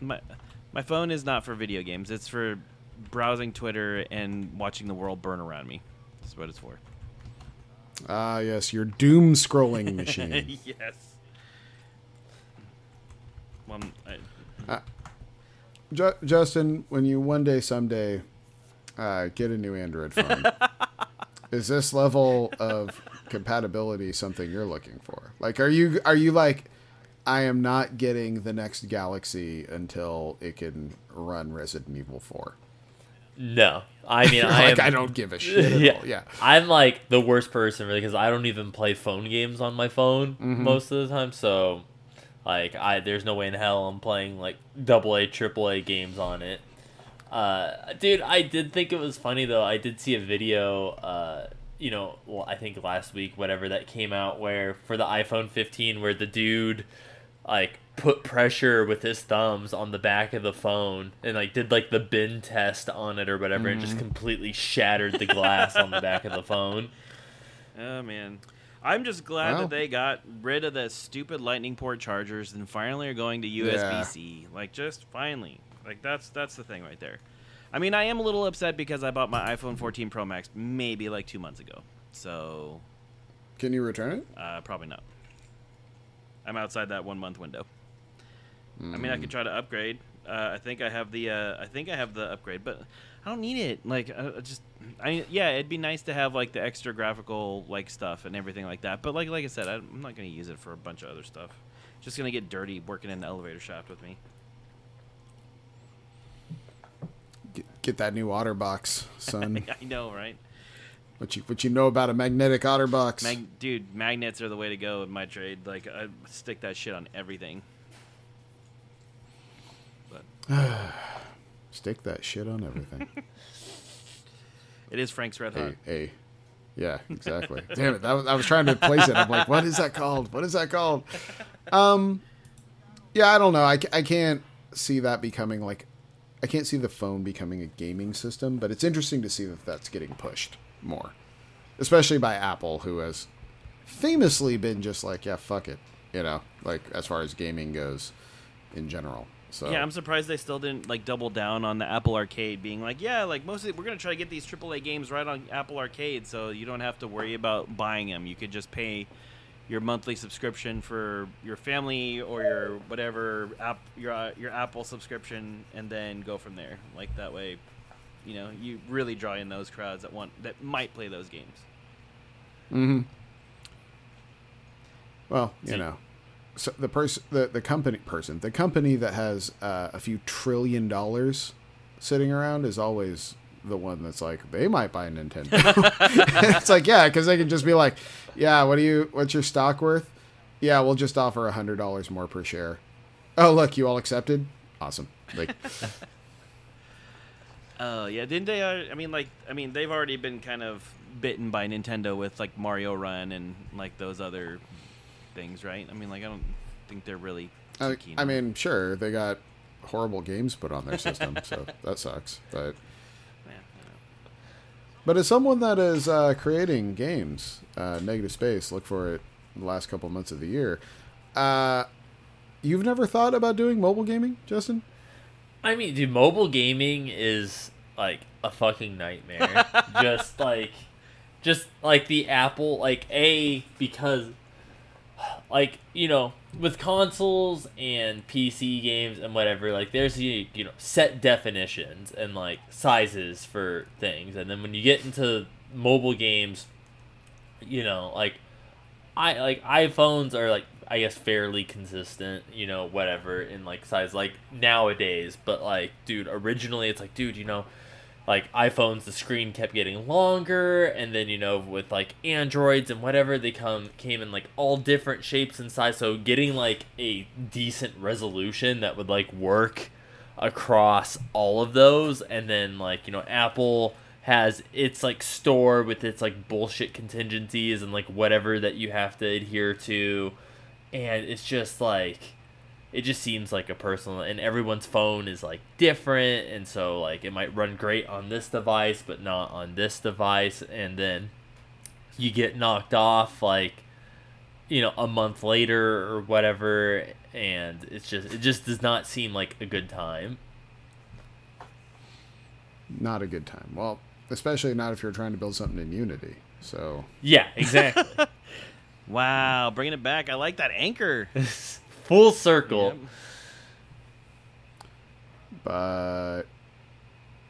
my my phone is not for video games. It's for browsing Twitter and watching the world burn around me. That's what it's for. Ah, yes, your doom scrolling machine. yes. Well, I, Ju- Justin, when you one day, someday, uh, get a new Android phone, is this level of compatibility something you're looking for? Like, are you are you like, I am not getting the next Galaxy until it can run Resident Evil Four. No, I mean I like, am, I don't give a shit at all. Yeah. I'm like the worst person really because I don't even play phone games on my phone Mm-hmm. most of the time. So, like, I there's no way in hell I'm playing like double A, triple A games on it. Uh, dude, I did think it was funny though. I did see a video. Uh, you know, well, I think last week, whatever that came out, where for the iPhone 15, where the dude like put pressure with his thumbs on the back of the phone and like did like the bin test on it or whatever and Mm-hmm. just completely shattered the glass on the back of the phone. oh man, I'm just glad Well. that they got rid of the stupid Lightning port chargers and finally are going to USB-C. Like, just finally. Like that's that's the thing right there. I mean, I am a little upset because I bought my iPhone 14 Pro Max maybe like two months ago. So Can you return it? uh, probably not. I'm outside that one month window. I mean, I could try to upgrade. Uh, I think I have the uh, I think I have the upgrade, but I don't need it. Like, I I just I yeah, it'd be nice to have like the extra graphical like stuff and everything like that. But like like I said, I'm not gonna use it for a bunch of other stuff. Just gonna get dirty working in the elevator shaft with me. Get, get that new OtterBox, son. I know, right? what you what you know about a magnetic OtterBox? Mag- dude, magnets are the way to go in my trade. Like, I stick that shit on everything. Stick that shit on everything. It is Frank's Red Hot. a, a, yeah, exactly. Damn it! That was, I was trying to place it. I'm like, what is that called? What is that called? Um, yeah, I don't know. I, I can't see that becoming like, I can't see the phone becoming a gaming system. But it's interesting to see that that's getting pushed more, especially by Apple, who has famously been just like, yeah, fuck it, you know, like as far as gaming goes in general. So Yeah, I'm surprised they still didn't like double down on the Apple Arcade, being like, yeah, like mostly we're gonna try to get these AAA games right on Apple Arcade, so you don't have to worry about buying them. You could just pay your monthly subscription for your family or your whatever app your uh, your Apple subscription, and then go from there. Like that way, you know, you really draw in those crowds that want that might play those games. Mm-hmm. Well, you See- know, so the person, the the company person, the company that has uh, a few trillion dollars sitting around is always the one that's like they might buy Nintendo. it's like yeah, because they can just be like, yeah, what do you? What's your stock worth? Yeah, we'll just offer a hundred dollars more per share. Oh, look, you all accepted. Awesome. Like, Oh yeah, didn't they? Uh, I mean, like, I mean, they've already been kind of bitten by Nintendo with like Mario Run and like those other things, right? I mean, like, I don't think they're really. Too I, keen I on it. mean, sure, they got horrible games put on their system, so that sucks. But Yeah. But as someone that is uh, creating games, uh, Negative Space, look for it the last couple months of the year. Uh, you've never thought about doing mobile gaming, Justin? I mean, dude, mobile gaming is like a fucking nightmare. just like, just like the Apple, like a because, like you know, with consoles and PC games and whatever, like there's you you know set definitions and like sizes for things, and then when you get into mobile games, you know, like I like iPhones are like I guess fairly consistent, you know, whatever in like size like nowadays, but like dude, originally it's like dude, you know, like iPhones the screen kept getting longer and then you know with like Androids and whatever they come came in like all different shapes and size so getting like a decent resolution that would like work across all of those and then like you know Apple has its like store with its like bullshit contingencies and like whatever that you have to adhere to. And it's just like it just seems like a personal and everyone's phone is like different and so like it might run great on this device but not on this device and then you get knocked off like you know a month later or whatever and it's just it just does not seem like a good time Not a good time. Well, especially not if you're trying to build something in Unity. So, yeah exactly Wow, bringing it back. I like that anchor. full circle Yep. but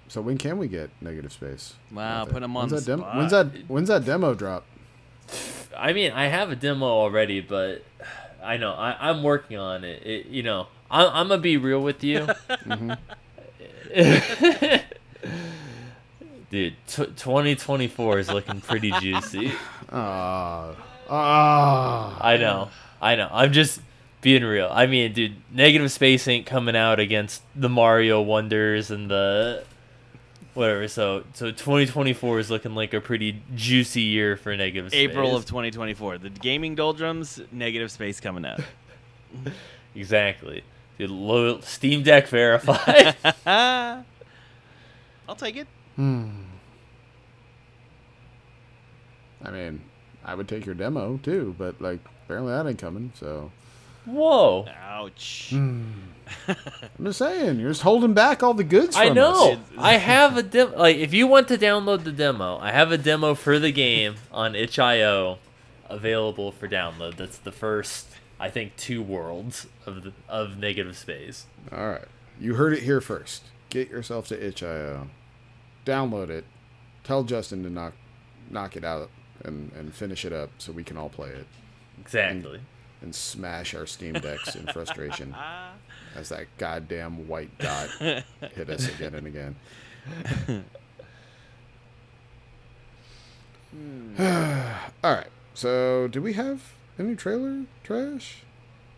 so when can we get Negative Space? Wow, with it? put 'em on when's the that spot. When's that? When's that demo drop? I mean, I have a demo already, but I know I, I'm working on it. it you know, I, I'm gonna be real with you, dude. T- 2024 is looking pretty juicy. Ah, ah. I know, I know. I'm just being real. I mean, dude, Negative Space ain't coming out against the Mario Wonders and the whatever. So, so 2024 is looking like a pretty juicy year for Negative Space. April of 2024. The gaming doldrums, negative space coming out. exactly. Dude, lo- Steam Deck verified. I'll take it. Hmm. I mean, I would take your demo too, but like apparently that ain't coming. So Whoa. Ouch. Hmm. I'm just saying, you're just holding back all the goods. From I know. Us. I have a demo. Like, if you want to download the demo, I have a demo for the game on itch.io available for download. That's the first, I think, two worlds of the, of Negative Space. All right, you heard it here first. Get yourself to itch.io, download it, tell Justin to knock knock it out and and finish it up so we can all play it Exactly. and smash our Steam decks in frustration as that goddamn white dot hit us again and again. all right. So, do we have any trailer trash?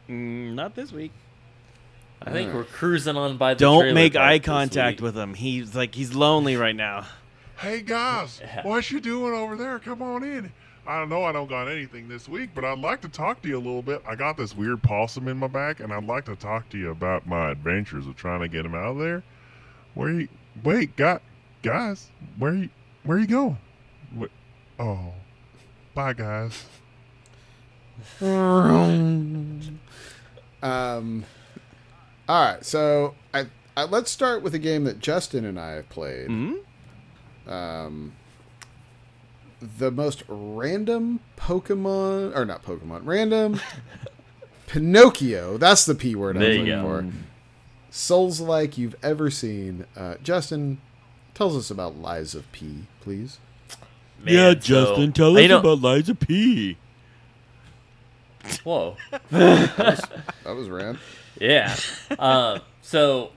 Mm, not this week. I think we're cruising on by the Don't make eye contact with him. He's like he's lonely right now. Hey guys, what you doing over there? Come on in. I don't know I don't got anything this week, but I'd like to talk to you a little bit. I got this weird possum in my back, and I'd like to talk to you about my adventures of trying to get him out of there. Where you? Wait, got guys, where you? Where you going? What? Oh, bye guys. Um, all right, so I, I let's start with a game that Justin and I have played. Hmm? Um, the most random Pokemon, or not Pokemon, random Pinocchio. That's the P word I There was looking go. for. Souls like you've ever seen. Uh, Justin, tells us about Lies of P, please. Man, yeah, Justin, so- you know- Lies of P. Whoa. That was random. Yeah. um, so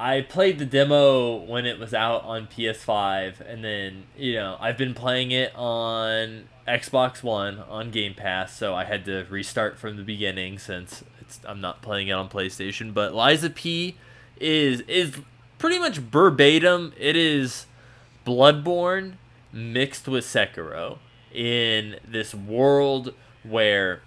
I played the demo when it was out on PS5, and then you know I've been playing it on Xbox One on Game Pass, so I had to restart from the beginning since it's I'm not playing it on PlayStation. But Lies of P is is pretty much verbatim. It is Bloodborne mixed with Sekiro in this world where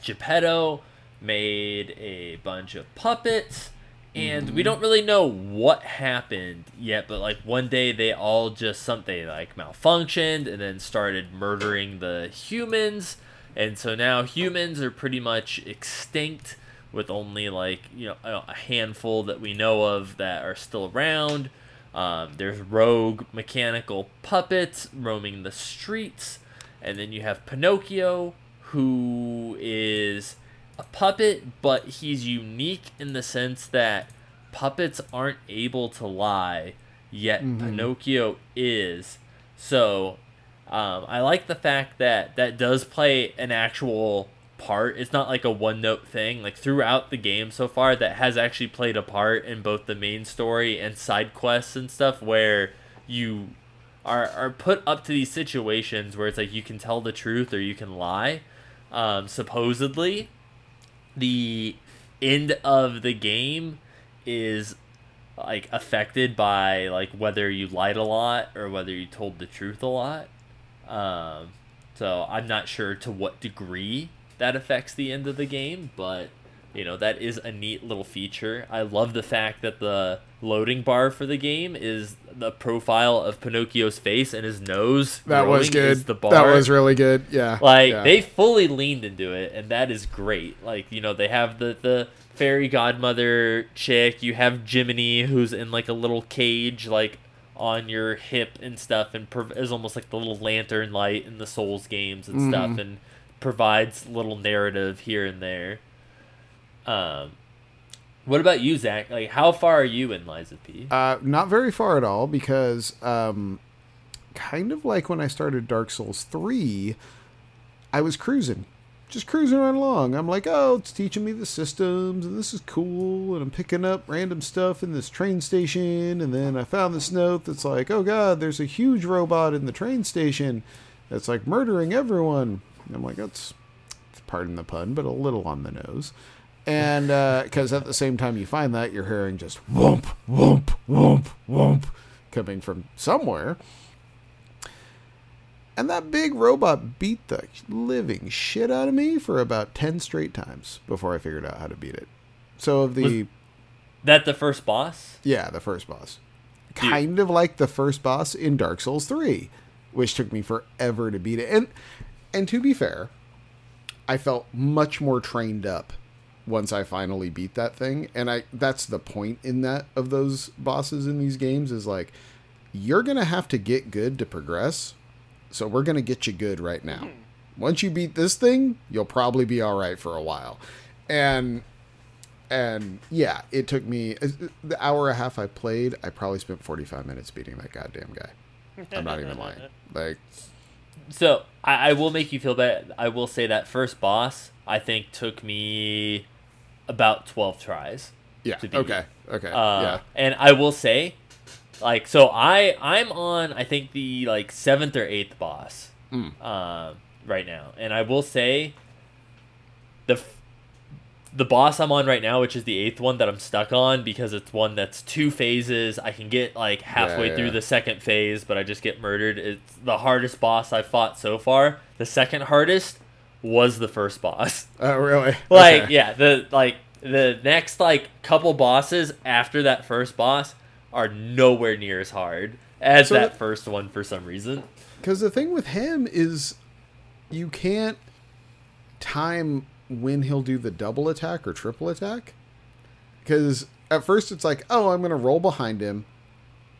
Geppetto made a bunch of puppets and we don't really know what happened yet but like one day they all just something like malfunctioned and then started murdering the humans. And so now humans are pretty much extinct with only like you know a handful that we know of that are still around. Um, there's rogue mechanical puppets roaming the streets. And then you have pinocchio who is a puppet, but he's unique in the sense that puppets aren't able to lie, yet Pinocchio is. So, um, I like the fact that that does play an actual part. It's not like a one note thing. Like throughout the game so far, that has actually played a part in both the main story and side quests and stuff where you are, are put up to these situations where it's like you can tell the truth or you can lie. Um, supposedly, the end of the game is like affected by like whether you lied a lot or whether you told the truth a lot. Um, so I'm not sure to what degree that affects the end of the game, but you know that is a neat little feature. I love the fact that the loading bar for the game is the profile of Pinocchio's face and his nose. That was good. The bar. That was really good. Yeah. Like yeah. they fully leaned into it, and that is great. Like you know, they have the the fairy godmother chick. You have Jiminy, who's in like a little cage, like on your hip and stuff, and prov- is almost like the little lantern light in the Souls games and stuff, Mm-hmm. and provides little narrative here and there. Um, what about you, Zach? Like, how far are you in Lies of P? Uh, not very far at all because, um, kind of like when I started Dark Souls 3, I was cruising. Just cruising right along. I'm like, oh, it's teaching me the systems, and this is cool, and I'm picking up random stuff in this train station, and then I found this note that's like, oh god, there's a huge robot in the train station that's like murdering everyone. And I'm like, that's, pardon the pun, but a little on the nose. And uh, because at the same time you find that, you're hearing just whoomp, whoomp, whoomp, whoomp coming from somewhere. And that big robot beat the living shit out of me for about 10 straight times before I figured out how to beat it. So, of the. Was- That the first boss? Yeah, the first boss. Dude. Kind of like the first boss in Dark Souls 3, which took me forever to beat it. And and to be fair, I felt much more trained up once I finally beat that thing. And I that's the point in that of those bosses in these games is like you're going to have to get good to progress. So we're going to get you good right now. Once you beat this thing, you'll probably be all right for a while. And and yeah, it took me uh, the hour and a half I played. I probably spent forty five minutes beating that goddamn guy. I'm not even lying. Like, So I, I will make you feel bad. I will say that first boss I think took me about twelve tries. yeah, okay, okay, Uh, yeah, And I will say, like, so I I'm on I think the like seventh or eighth boss, Mm. um, right now, and I will say, the f- the boss I'm on right now, which is the eighth one that I'm stuck on because it's one that's two phases. I can get like halfway Yeah, through the second phase, but I just get murdered. It's the hardest boss I've fought so far. The second hardest was the first boss. Oh, really? like Okay. yeah, the like the next like couple bosses after that first boss are nowhere near as hard as So that the- first one for some reason. Because the thing with him is you can't time when he'll do the double attack or triple attack. Because at first it's like, oh, I'm going to roll behind him,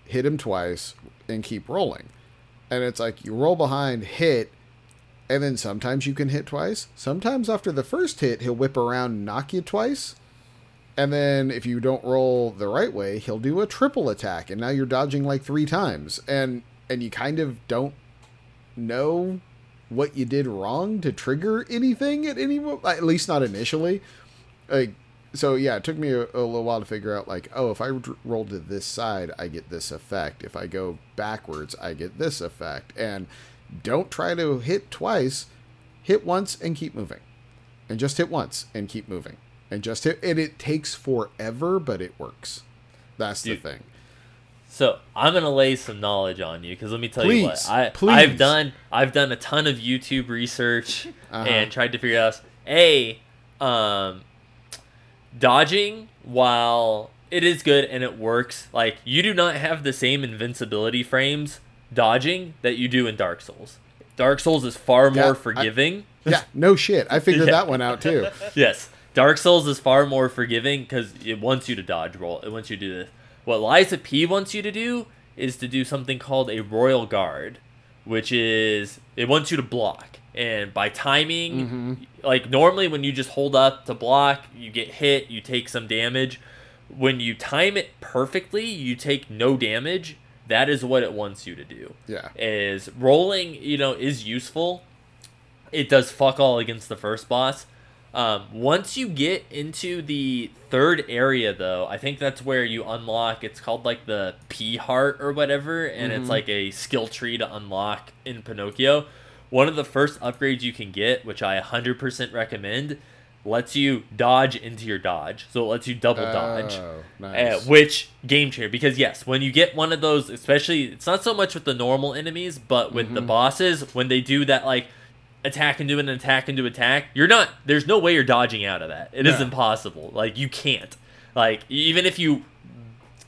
hit him twice, and keep rolling. And it's like you roll behind, hit, and then sometimes you can hit twice. Sometimes after the first hit, he'll whip around and knock you twice. And then if you don't roll the right way, he'll do a triple attack, and now you're dodging like three times, and and you kind of don't know what you did wrong to trigger anything at any at least not initially. Like so, yeah, it took me a, a little while to figure out like, oh, if I roll to this side, I get this effect. If I go backwards, I get this effect. And don't try to hit twice. Hit once and keep moving, and just hit once and keep moving, and just hit. And it takes forever, but it works. That's Dude, the thing. So I'm gonna lay some knowledge on you because let me tell you what I please. I've done. I've done a ton of YouTube research Uh-huh. and tried to figure out a um, dodging while it is good and it works. Like you do not have the same invincibility frames dodging that you do in Dark Souls. Dark Souls is far Yeah, more forgiving. Yeah, no shit. I figured Yeah. that one out too. yes, Dark Souls is far more forgiving because it wants you to dodge roll. It wants you to do this. What Lies of P wants you to do is to do something called a Royal Guard, which is it wants you to block. And by timing, mm-hmm. like normally when you just hold up to block, you get hit, you take some damage. When you time it perfectly, you take no damage. That is what it wants you to do. Yeah. Is rolling, you know, is useful it does fuck all against the first boss. Um, once you get into the third area, though, I think that's where you unlock. It's called like the P Heart or whatever, and it's like a skill tree to unlock in Pinocchio. One of the first upgrades you can get, which I 100% recommend, lets you dodge into your dodge. So it lets you double dodge. Oh, Uh, which game changer because yes when you get one of those especially it's not so much with the normal enemies but with the bosses when they do that like attack and do an attack and do attack you're not there's no way you're dodging out of that It is No. impossible like you can't like even if you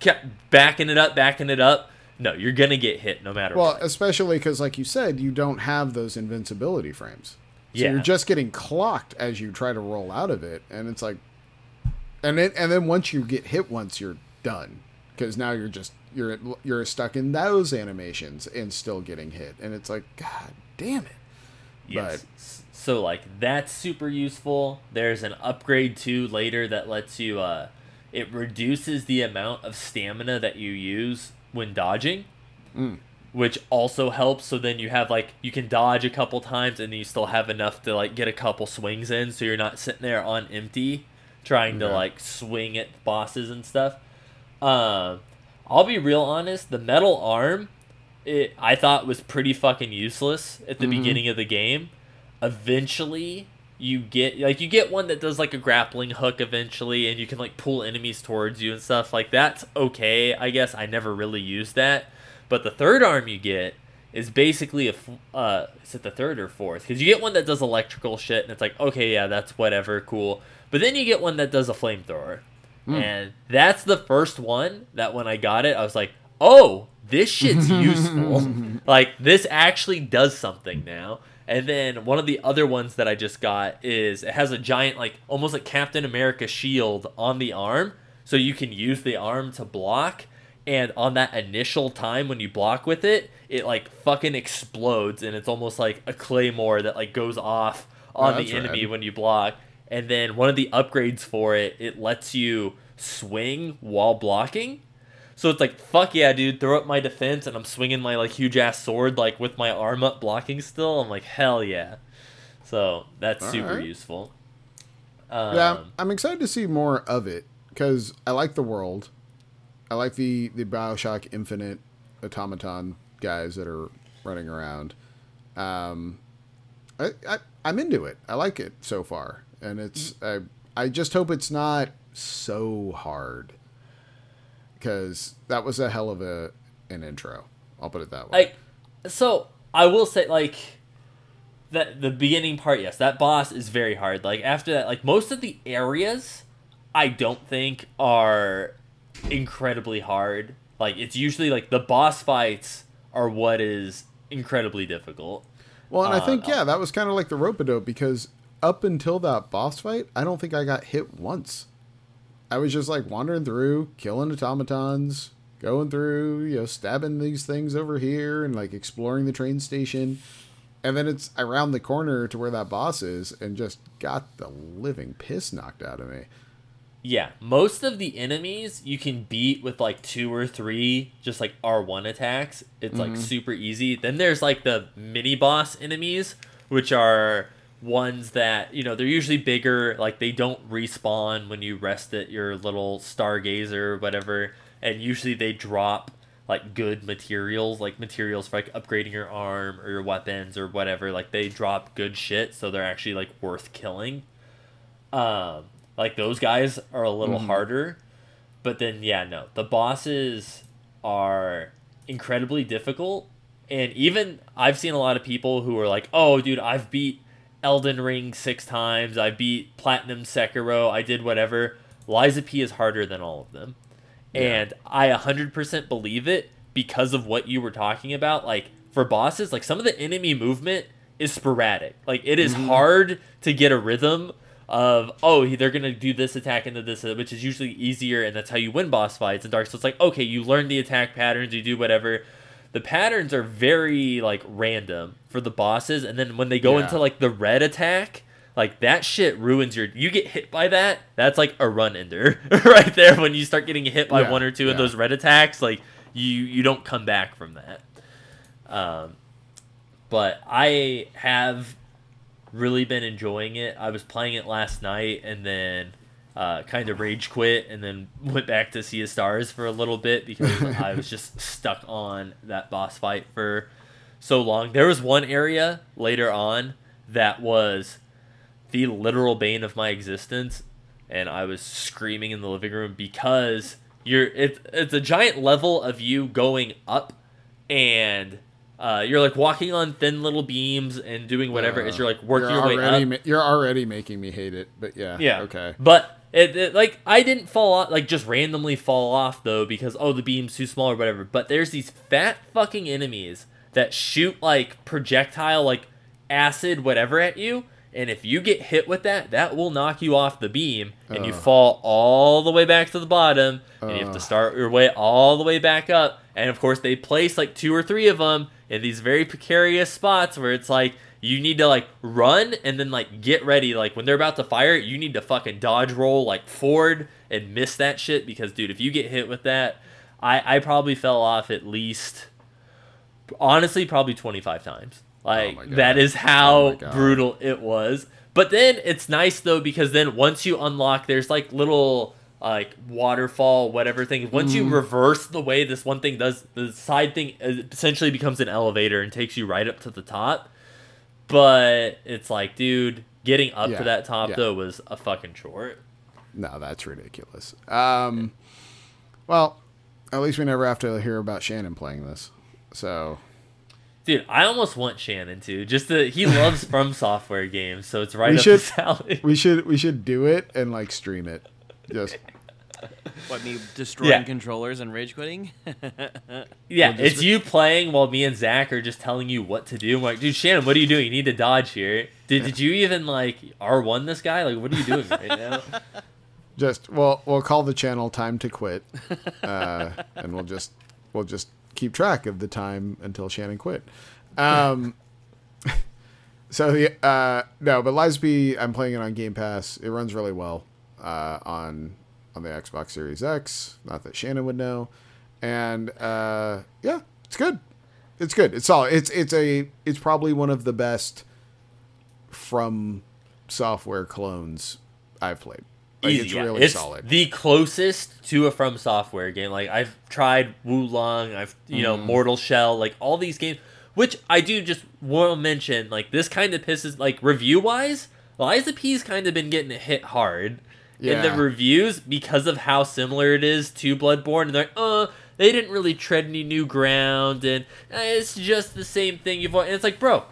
kept backing it up backing it up no you're gonna get hit no matter Well, what especially because, like you said, you don't have those invincibility frames. So Yeah. you're just getting clocked as you try to roll out of it, and it's like, and then and then once you get hit once, you're done because now you're just you're you're stuck in those animations and still getting hit, and it's like, God damn it. Yes. So like that's super useful. There's an upgrade too later that lets you uh it reduces the amount of stamina that you use when dodging. Which also helps so then you have like you can dodge a couple times and you still have enough to like get a couple swings in so you're not sitting there on empty trying to like swing at bosses and stuff. Um I'll be real honest, the metal arm it I thought was pretty fucking useless at the beginning of the game. Eventually, you get like you get one that does like a grappling hook eventually, and you can like pull enemies towards you and stuff like that's okay. I guess I never really used that, but the third arm you get is basically a uh, is it the third or fourth? Because you get one that does electrical shit, and it's like okay, yeah, that's whatever, cool. But then you get one that does a flamethrower, and that's the first one that when I got it, I was like, oh, this shit's useful. like this actually does something now. And then one of the other ones that I just got is it has a giant like almost like Captain America shield on the arm, so you can use the arm to block. And on that initial time when you block with it, it like fucking explodes, and it's almost like a claymore that like goes off on Oh, the enemy rad. when you block. And then one of the upgrades for it, it lets you swing while blocking. So it's like, fuck yeah, dude, throw up my defense and I'm swinging my like huge ass sword like with my arm up blocking still. I'm like, hell yeah. So that's super Alright. useful. Um, yeah, I'm excited to see more of it because I like the world. I like the the Bioshock Infinite automaton guys that are running around. Um, I, I I'm into it. I like it so far, and it's I I just hope it's not so hard because that was a hell of a an intro. I'll put it that way. like so i will say like that the beginning part yes that boss is very hard like after that like most of the areas i don't think are incredibly hard like it's usually like the boss fights are what is incredibly difficult well, and I uh, think yeah, that was kind of like the rope dope because up until that boss fight, I don't think I got hit once. I was just like wandering through, killing automatons, going through, you know, stabbing these things over here and like exploring the train station. And then it's around the corner to where that boss is and just got the living piss knocked out of me. Yeah, most of the enemies you can beat with like two or three just like R1 attacks. It's like super easy. Then there's like the mini boss enemies, which are ones that, you know, they're usually bigger, like they don't respawn when you rest at your little stargazer or whatever, and usually they drop like good materials, like materials for like upgrading your arm or your weapons or whatever. Like they drop good shit, so they're actually like worth killing. Um, like those guys are a little mm-hmm. harder, but then yeah, no, the bosses are incredibly difficult, and even I've seen a lot of people who are like, "Oh, dude, I've beat Elden Ring six times. I beat Platinum Sekiro. I did whatever." Lies of P is harder than all of them, and I 100% believe it because of what you were talking about. Like for bosses, like some of the enemy movement is sporadic. Like it is mm-hmm. hard to get a rhythm of oh they're gonna do this attack into this, which is usually easier, and that's how you win boss fights. And Dark Souls like okay, you learn the attack patterns, you do whatever. The patterns are very like random for the bosses, and then when they go Yeah. into like the red attack. Like that shit ruins your. You get hit by that. That's like a run ender right there. When you start getting hit by Yeah, one or two of those red attacks, like you you don't come back from that. Um, but I have really been enjoying it. I was playing it last night and then uh, kind of rage quit and then went back to Sea of Stars for a little bit because I was just stuck on that boss fight for so long. There was one area later on that was the literal bane of my existence and I was screaming in the living room because you're it's it's a giant level of you going up and uh, you're like walking on thin little beams and doing whatever as you're like working you're your way up. ma- you're already making me hate it, but yeah. Yeah. Okay. But it, it like I didn't fall off like just randomly fall off though because oh the beam's too small or whatever. But there's these fat fucking enemies that shoot like projectile like acid whatever at you. And if you get hit with that, that will knock you off the beam, and you fall all the way back to the bottom, and you have to start your way all the way back up. And of course, they place like two or three of them in these very precarious spots where it's like you need to like run and then like get ready. Like when they're about to fire, you need to fucking dodge roll like forward and miss that shit because dude, if you get hit with that, I I probably fell off at least honestly probably 25 times. Like Oh that is Oh how God. brutal it was. But then it's nice though because then once you unlock there's like little like waterfall whatever thing once you Mm-hmm. reverse the way this one thing does the side thing essentially becomes an elevator and takes you right up to the top but it's like dude getting up Yeah, to that top yeah. though was a fucking chore No, that's ridiculous. Um, well, at least we never have to hear about Shannon playing this. So dude i almost want shannon to just to, he loves from software games so it's right We up should- his alley we should we should do it and like stream it. Just What me destroying Yeah. controllers and rage quitting? Yeah, We'll it's re- you playing while me and Zach are just telling you what to do. I'm like, dude, Shannon, what are you doing? You need to dodge here. Did, did you even like R one this guy? Like, what are you doing right now? just well we'll call the channel time to quit, uh, and we'll just we'll just keep track of the time until Shannon quit. Um, so the uh, no, but Lies of P, I'm playing it on Game Pass. It runs really well uh, on on the Xbox Series X. Not that Shannon would know, and uh, yeah, it's good. It's good. It's solid. It's it's a it's probably one of the best from software clones I've played. Like, it's really it's solid. the closest to a From Software game. Like I've tried Wo Long, I've you know Mm-hmm. Mortal Shell, like all these games, which I do just want to mention. Like this kind of pisses like review wise, Lies of P's kind of been getting hit hard in the reviews because of how similar it is to Bloodborne. And they're like, uh, they didn't really tread any new ground, and uh, it's just the same thing you've. al-" And it's like, bro,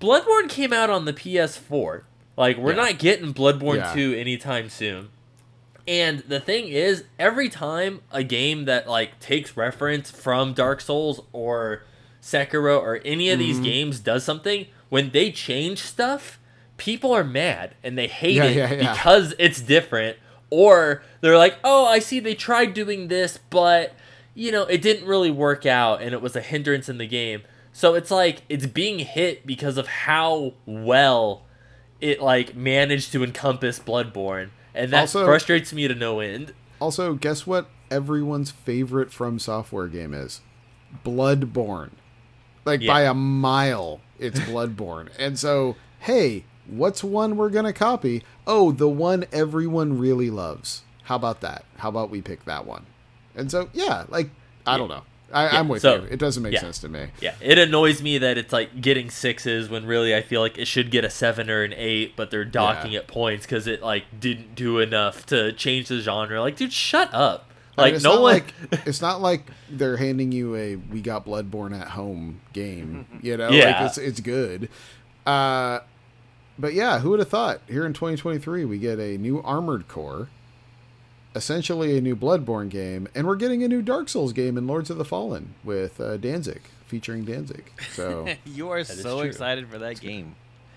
Bloodborne came out on the PS4. Like, we're Yeah. not getting Bloodborne Yeah. 2 anytime soon. And the thing is, every time a game that like takes reference from Dark Souls or Sekiro or any of Mm-hmm. these games does something, when they change stuff, people are mad and they hate Yeah, it yeah, yeah. because it's different. Or they're like, "Oh, I see they tried doing this, but you know, it didn't really work out and it was a hindrance in the game." So it's like it's being hit because of how well it like managed to encompass Bloodborne, and that Also- frustrates me to no end. Also, guess what everyone's favorite From Software game is? Bloodborne. Like by a mile, it's Bloodborne. and so, hey, what's one we're going to copy? Oh, the one everyone really loves. How about that? How about we pick that one? And so, yeah, like, I don't know. I, Yeah, I'm with so- you. It doesn't make yeah. sense to me. Yeah, it annoys me that it's like getting sixes when really I feel like it should get a seven or an eight, but they're docking Yeah. at points because it like didn't do enough to change the genre. Like, dude, shut up. I mean, Like, no one. like it's not like they're handing you a "we got Bloodborne at home" game. You know, Yeah. like it's it's good. Uh, but yeah, who would have thought? Here in 2023, we get a new Armored Core, essentially a new Bloodborne game, and we're getting a new Dark Souls game in Lords of the Fallen with uh, Danzig, featuring Danzig. So you are so true. excited for that game.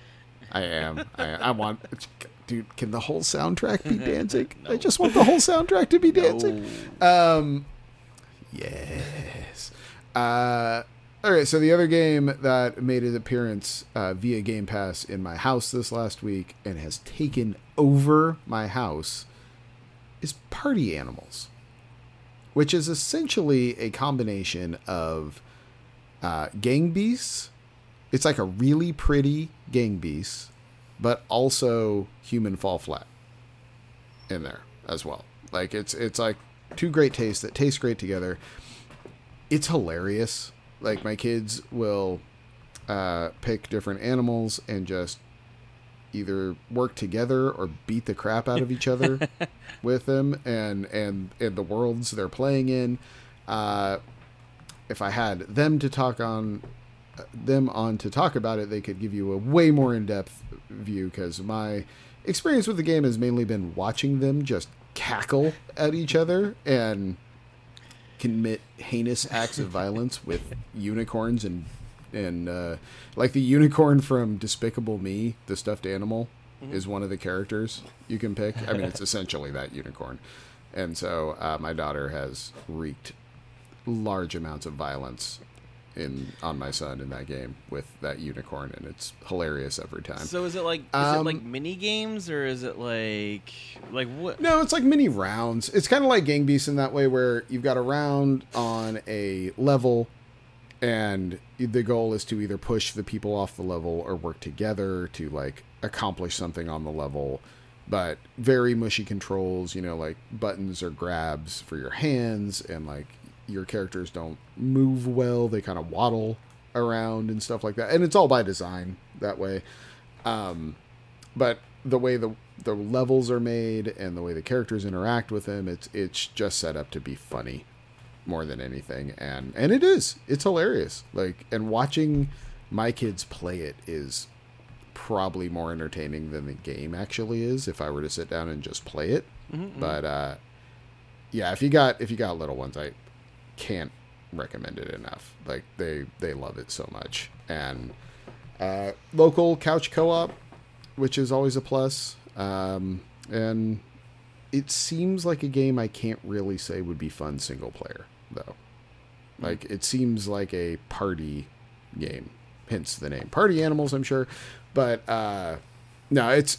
I am. I, I want. Dude, can the whole soundtrack be Danzig? I just want the whole soundtrack to be Danzig. Um, yes. Uh, all right. So the other game that made its appearance uh, via Game Pass in my house this last week and has taken over my house is Party Animals, which is essentially a combination of uh, Gang Beasts. It's like a really pretty Gang Beasts, but also Human Fall Flat in there as well. Like it's it's like two great tastes that taste great together. It's hilarious. Like my kids will uh, pick different animals and just either work together or beat the crap out of each other with them and and and the worlds they're playing in. Uh, if I had them to talk on them on to talk about it, they could give you a way more in depth view because my experience with the game has mainly been watching them just cackle at each other and commit heinous acts of violence with unicorns and and uh, like the unicorn from Despicable Me, the stuffed animal, is one of the characters you can pick. I mean, it's essentially that unicorn, and so uh, my daughter has wreaked large amounts of violence in on my son in that game with that unicorn, and it's hilarious every time. So is it like is Um, it like mini games or is it like like what? No, it's like mini rounds. It's kind of like Gang Beasts in that way, where you've got a round on a level, and the goal is to either push the people off the level or work together to like accomplish something on the level. But very mushy controls, you know, like buttons or grabs for your hands, and like your characters don't move well; they kind of waddle around and stuff like that. And it's all by design that way. Um, but the way the the levels are made and the way the characters interact with them, it's it's just set up to be funny more than anything, and and it is. It's hilarious. Like and watching my kids play it is probably more entertaining than the game actually is if I were to sit down and just play it. But uh, yeah, if you got if you got little ones, I can't recommend it enough. Like they they love it so much, and uh, local couch co-op, which is always a plus. Um, and it seems like a game I can't really say would be fun single player though. Like it seems like a party game, hence the name Party Animals. I'm sure, but uh, no, it's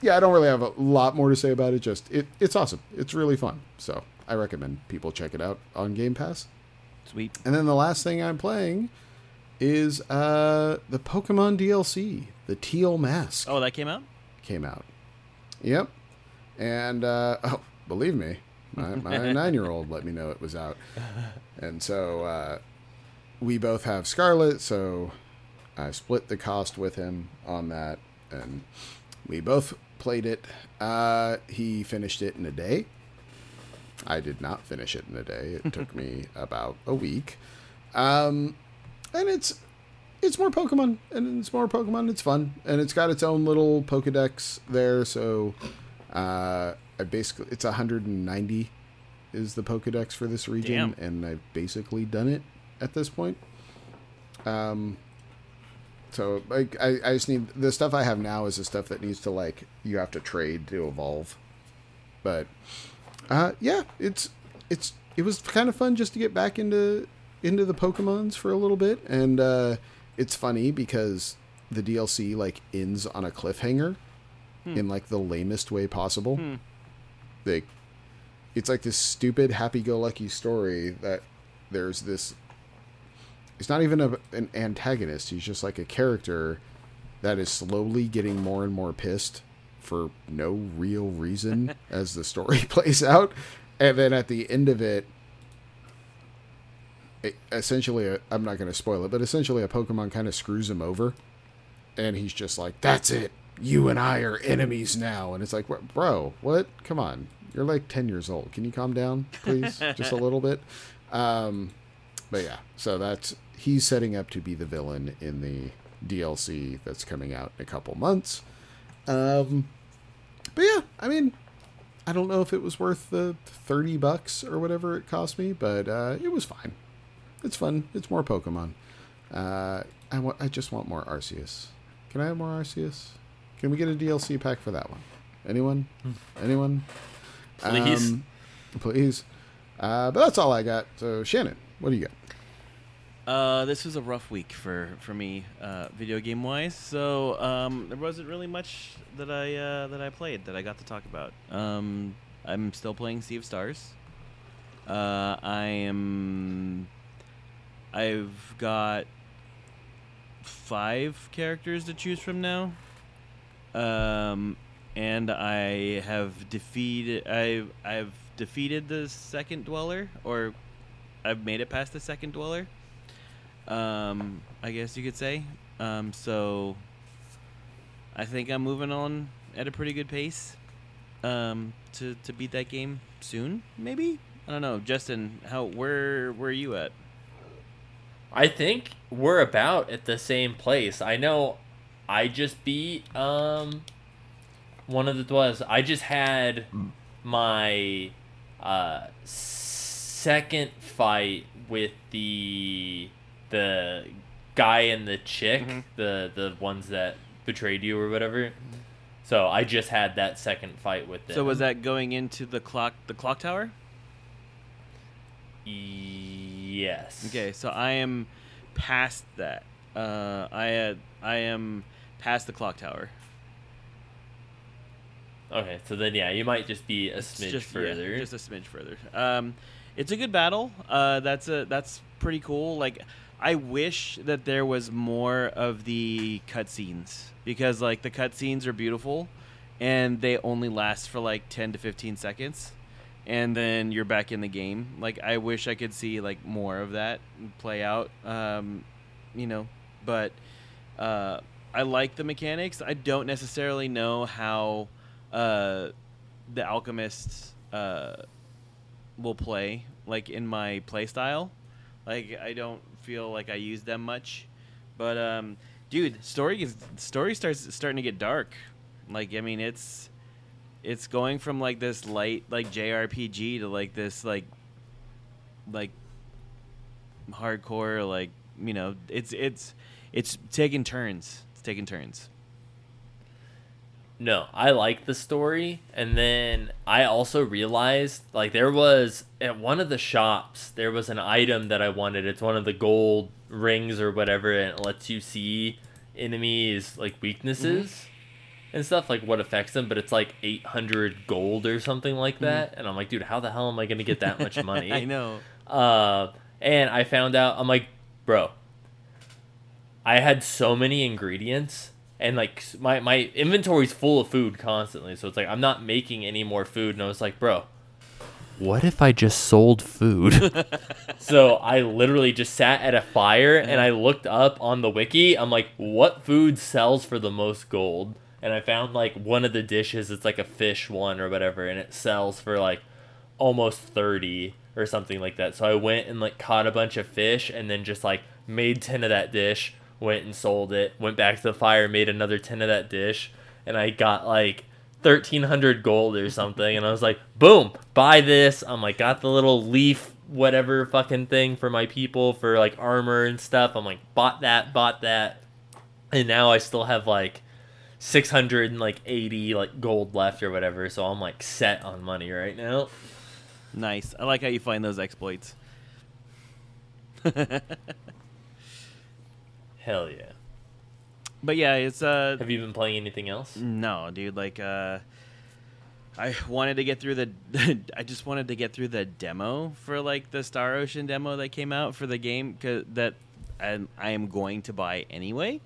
yeah. I don't really have a lot more to say about it. Just it, it's awesome. It's really fun. So I recommend people check it out on Game Pass. Sweet. And then the last thing I'm playing is uh, the Pokemon DLC, the Teal Mask Oh, that came out. came out. Yep. And uh, oh, believe me, my, my nine-year-old let me know it was out, and so uh, we both have Scarlet, so I split the cost with him on that, and We both played it. Uh, he finished it in a day. I did not finish it in a day. It took me about a week. Um, and it's it's more Pokemon, and it's more Pokemon. It's fun, and it's got its own little Pokedex there. So, uh, I basically it's 190 is the Pokedex for this region, Damn. and I've basically done it at this point. Um, so like I, I just need the stuff I have now is the stuff that needs to like you have to trade to evolve. But uh yeah, it's it's it was kind of fun just to get back into into the Pokemons for a little bit. And uh it's funny because the DLC like ends on a cliffhanger in like the lamest way possible. Like it's like this stupid happy-go-lucky story that there's this he's not even a, an antagonist. He's just like a character that is slowly getting more and more pissed for no real reason as the story plays out. And then at the end of it, it essentially i i'm not going to spoil it but essentially a pokemon kind of screws him over. And he's just like that's it. You and i are enemies now. And it's like bro what? Come on. You're like 10 years old. Can you calm down please? Just a little bit. Um but yeah, so that's he's setting up to be the villain in the DLC that's coming out in a couple months. Um, but yeah, I mean, I don't know if it was worth the thirty bucks or whatever it cost me, but uh, it was fine. It's fun. It's more Pokemon. Uh, I want. I just want more Arceus. Can I have more Arceus? Can we get a DLC pack for that one? Anyone? Anyone? Please. Um, please. Uh, but that's all I got. So Shannon, what do you got? Uh, this was a rough week for for me, uh, video game wise. So um, there wasn't really much that I uh, that I played that I got to talk about. Um, I'm still playing Sea of Stars. Uh, I am. I've got five characters to choose from now. Um, and I have defeated. I I've defeated the second dweller, or I've made it past the second dweller. Um, I guess you could say. Um, so I think I'm moving on at a pretty good pace. Um, to to beat that game soon, maybe. I don't know, Justin. How where where are you at? I think we're about at the same place. I know I just beat um one of the dwellers. I just had my uh second fight with the the guy and the chick, Mhm. the the ones that betrayed you or whatever. So I just had that second fight with them. So was that going into the clock the clock tower? Yes. Okay, so I am past that. Uh, I uh, I am past the clock tower. Okay, so then yeah, you might just be a smidge just, yeah, further. just a smidge further. Um, it's a good battle. Uh, that's a that's pretty cool. Like, I wish that there was more of the cutscenes because like the cutscenes are beautiful, and they only last for like ten to fifteen seconds, and then you're back in the game. Like, I wish I could see like more of that play out. Um, you know, but uh, I like the mechanics. I don't necessarily know how uh, the alchemists uh, will play like in my play style. Like I don't feel like I use them much, but um, dude, story is story starts starting to get dark. Like I mean, it's it's going from like this light like JRPG to like this like like hardcore like you know it's it's it's taking turns. It's taking turns. No, I like the story, and then I also realized like there was at one of the shops there was an item that I wanted. It's one of the gold rings or whatever, and it lets you see enemies like weaknesses and stuff, like what affects them. But it's like eight hundred gold or something like that, and I'm like, dude, how the hell am I gonna get that much money? I know. Uh, and I found out, I'm like, bro, I had so many ingredients, and like my my inventory's full of food constantly. So it's like I'm not making any more food, and I was like, bro, what if I just sold food? so I literally just sat at a fire and I looked up on the wiki. I'm like, what food sells for the most gold? and I found like one of the dishes. It's like a fish one or whatever, and it sells for like almost thirty or something like that. So I went and like caught a bunch of fish, and then just like made ten of that dish. Went and sold it. Went back to the fire, made another ten of that dish, and I got like 1300 gold or something and i was like boom buy this i'm like got the little leaf whatever fucking thing for my people for like armor and stuff i'm like bought that bought that and now i still have like 680 like gold left or whatever so i'm like set on money right now Nice. I like how you find those exploits. hell yeah But yeah, it's uh have you been playing anything else no, dude, like uh I wanted to get through the I just wanted to get through the demo for like the Star Ocean demo that came out for the game cause that I, I am going to buy anyway.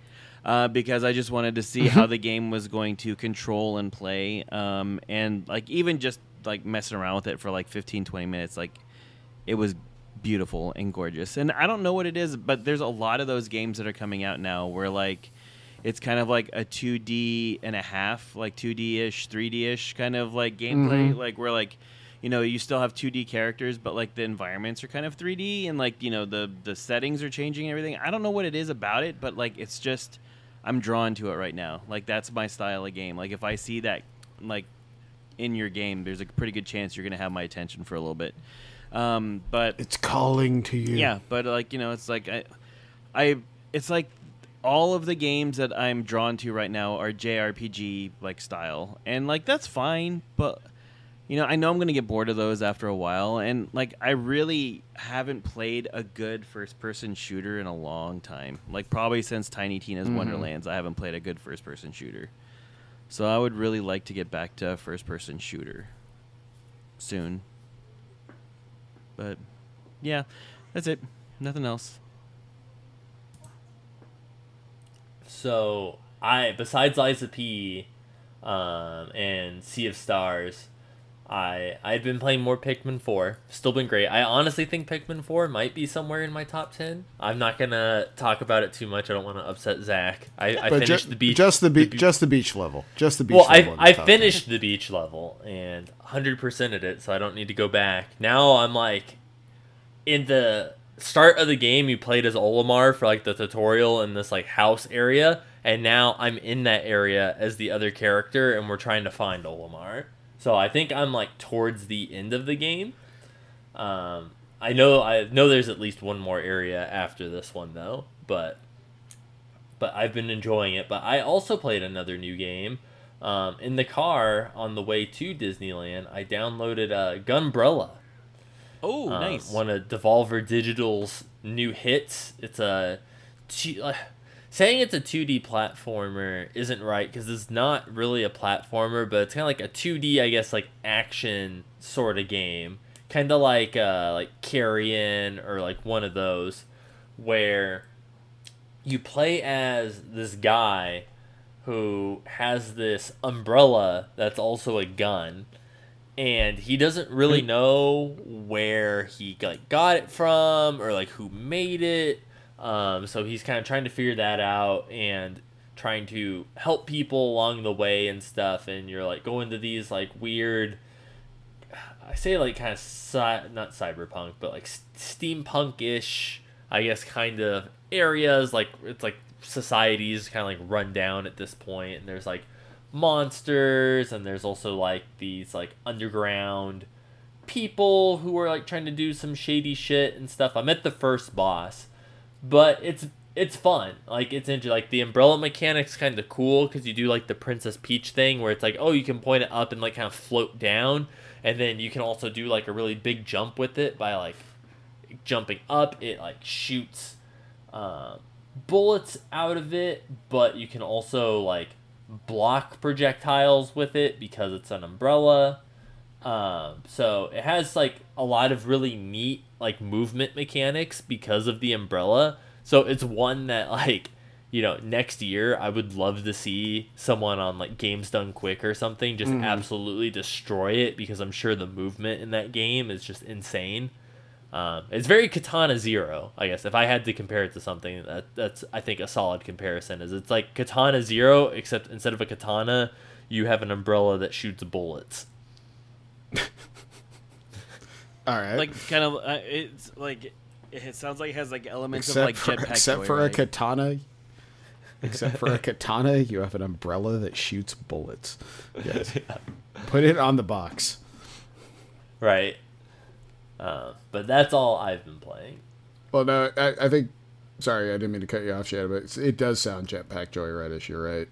Uh, because I just wanted to see how the game was going to control and play um, and like even just like messing around with it for like 15 20 minutes like it was beautiful and gorgeous. And i don't know what it is but there's a lot of those games that are coming out now where like it's kind of like a 2d and a half like 2d-ish 3d-ish kind of like gameplay. Mhm. like where like you know you still have 2d characters but like the environments are kind of 3d and like you know the the settings are changing and everything. I don't know what it is about it but like it's just i'm drawn to it right now. Like that's my style of game. Like if i see that like in your game there's a pretty good chance you're gonna have my attention for a little bit um, but It's calling to you. yeah, but like you know, it's like I, I, it's like all of the games that I'm drawn to right now are JRPG like style, and like that's fine. But you know, I know I'm gonna get bored of those after a while, and like I really haven't played a good first-person shooter in a long time. Like probably since Tiny Tina's Wonderlands, I haven't played a good first-person shooter. So I would really like to get back to a first-person shooter soon. But yeah, that's it. Nothing else. So I, besides Lies of P, um, and Sea of Stars, I I've been playing more Pikmin Four. Still been great. I honestly think Pikmin Four might be somewhere in my top ten. I'm not gonna talk about it too much. I don't want to upset Zach. I, I finished ju- the beach. just the, be- be- just the beach level, just the beach well, I level. the I ten. finished the beach level and 100%ed it, so I don't need to go back. Now I'm like in the start of the game you played as Olimar for like the tutorial in this like house area and now I'm in that area as the other character and we're trying to find Olimar. So I think I'm like towards the end of the game. Um I know I know there's at least one more area after this one though, but but I've been enjoying it. But I also played another new game. Um, in the car on the way to Disneyland, I downloaded uh, Gunbrella. Oh, Um, nice. One of Devolver Digital's new hits. It's a uh, saying it's a 2D platformer isn't right because it's not really a platformer, but it's kind of like a 2D, I guess, like action sort of game, kind of like uh, like Carrion or like one of those, where you play as this guy who has this umbrella that's also a gun and he doesn't really know where he like got it from or like who made it um, so he's kind of trying to figure that out and trying to help people along the way and stuff and you're like going to these like weird i say like kind of cy- not cyberpunk but like s- steampunk-ish i guess kind of areas like it's like societies kind of like run down at this point and there's like monsters and there's also like these like underground people who are like trying to do some shady shit and stuff. I met the first boss, but it's it's fun. Like it's into like the umbrella mechanics kind of cool because you do like the Princess Peach thing where it's like oh you can point it up and like kind of float down, and then you can also do like a really big jump with it by like jumping up. It like shoots uh, bullets out of it, but you can also like block projectiles with it because it's an umbrella. Um, so it has like a lot of really neat like movement mechanics because of the umbrella. So it's one that like you know next year I would love to see someone on like Games Done Quick or something just absolutely destroy it because I'm sure the movement in that game is just insane. Um, it's very Katana Zero, I guess. If I had to compare it to something, that that's I think a solid comparison. Is it's like Katana Zero, except instead of a katana, you have an umbrella that shoots bullets. All right. Like kind of, uh, it's like it sounds like it has like elements except of like for, jetpack. except for a katana. Except for a katana, you have an umbrella that shoots bullets. Yes. Put it on the box. Right. Uh, but that's all I've been playing. Well, no, I, I think. Sorry, I didn't mean to cut you off, Shadow, but it does sound Jetpack Joyride-ish. You're right.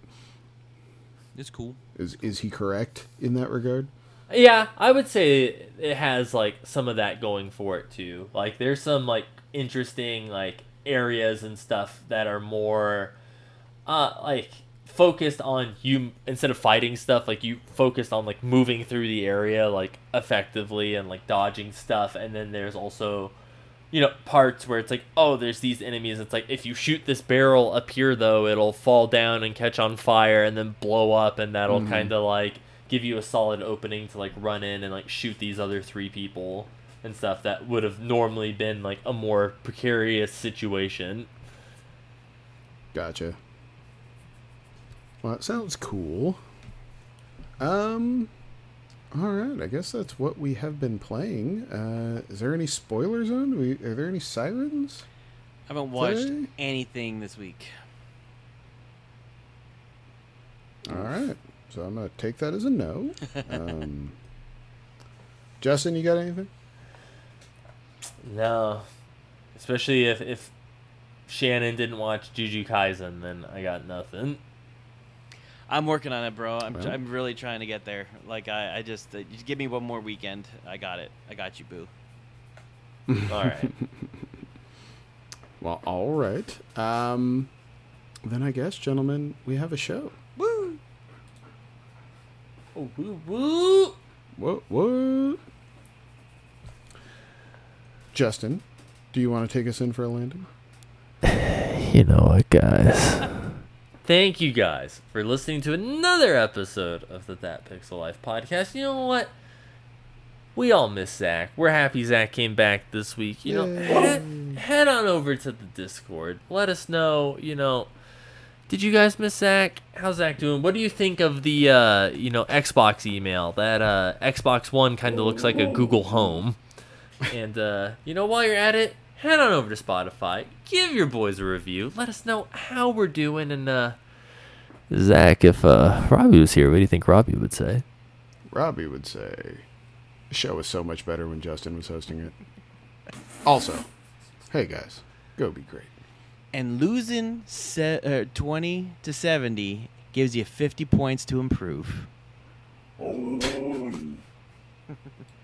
It's cool. Is is he correct in that regard? Yeah, I would say it has like some of that going for it too. Like there's some like interesting like areas and stuff that are more uh like focused on you instead of fighting stuff like you focused on like moving through the area like effectively and like dodging stuff. And then there's also you know parts where it's like oh there's these enemies. It's like if you shoot this barrel up here though it'll fall down and catch on fire and then blow up and that'll kind of like give you a solid opening to like run in and like shoot these other three people and stuff that would have normally been like a more precarious situation Gotcha. Well, it sounds cool. Um. All right, I guess that's what we have been playing. Uh, is there any spoilers on? We, are there any sirens? I haven't watched Today? anything this week. All right, so I'm gonna take that as a no. Um, Justin, you got anything? no especially if if shannon didn't watch jujutsu kaisen then i got nothing I'm working on it, bro. I'm, Well. I'm really trying to get there. Like I, I just uh, just give me one more weekend. I got it. I got you, boo. all right Well, all right. Um, then I guess, gentlemen, we have a show. Woo! oh, woo, woo. What? What? Justin, do you want to take us in for a landing? You know what, guys. Thank you guys for listening to another episode of the That Pixel Life podcast. You know what? We all miss Zach. We're happy Zach came back this week. You know, head, head on over to the Discord. Let us know, you know, did you guys miss Zach? How's Zach doing? What do you think of the, uh, you know, Xbox email? That uh, Xbox One kind of looks like a Google Home. And, uh, you know, while you're at it, head on over to Spotify. Give your boys a review. Let us know how we're doing. And, uh, Zach, if uh, Robbie was here, what do you think Robbie would say? Robbie would say, the show was so much better when Justin was hosting it. Also, hey guys, go be great. And losing se- uh, 20 to 70 gives you 50 points to improve.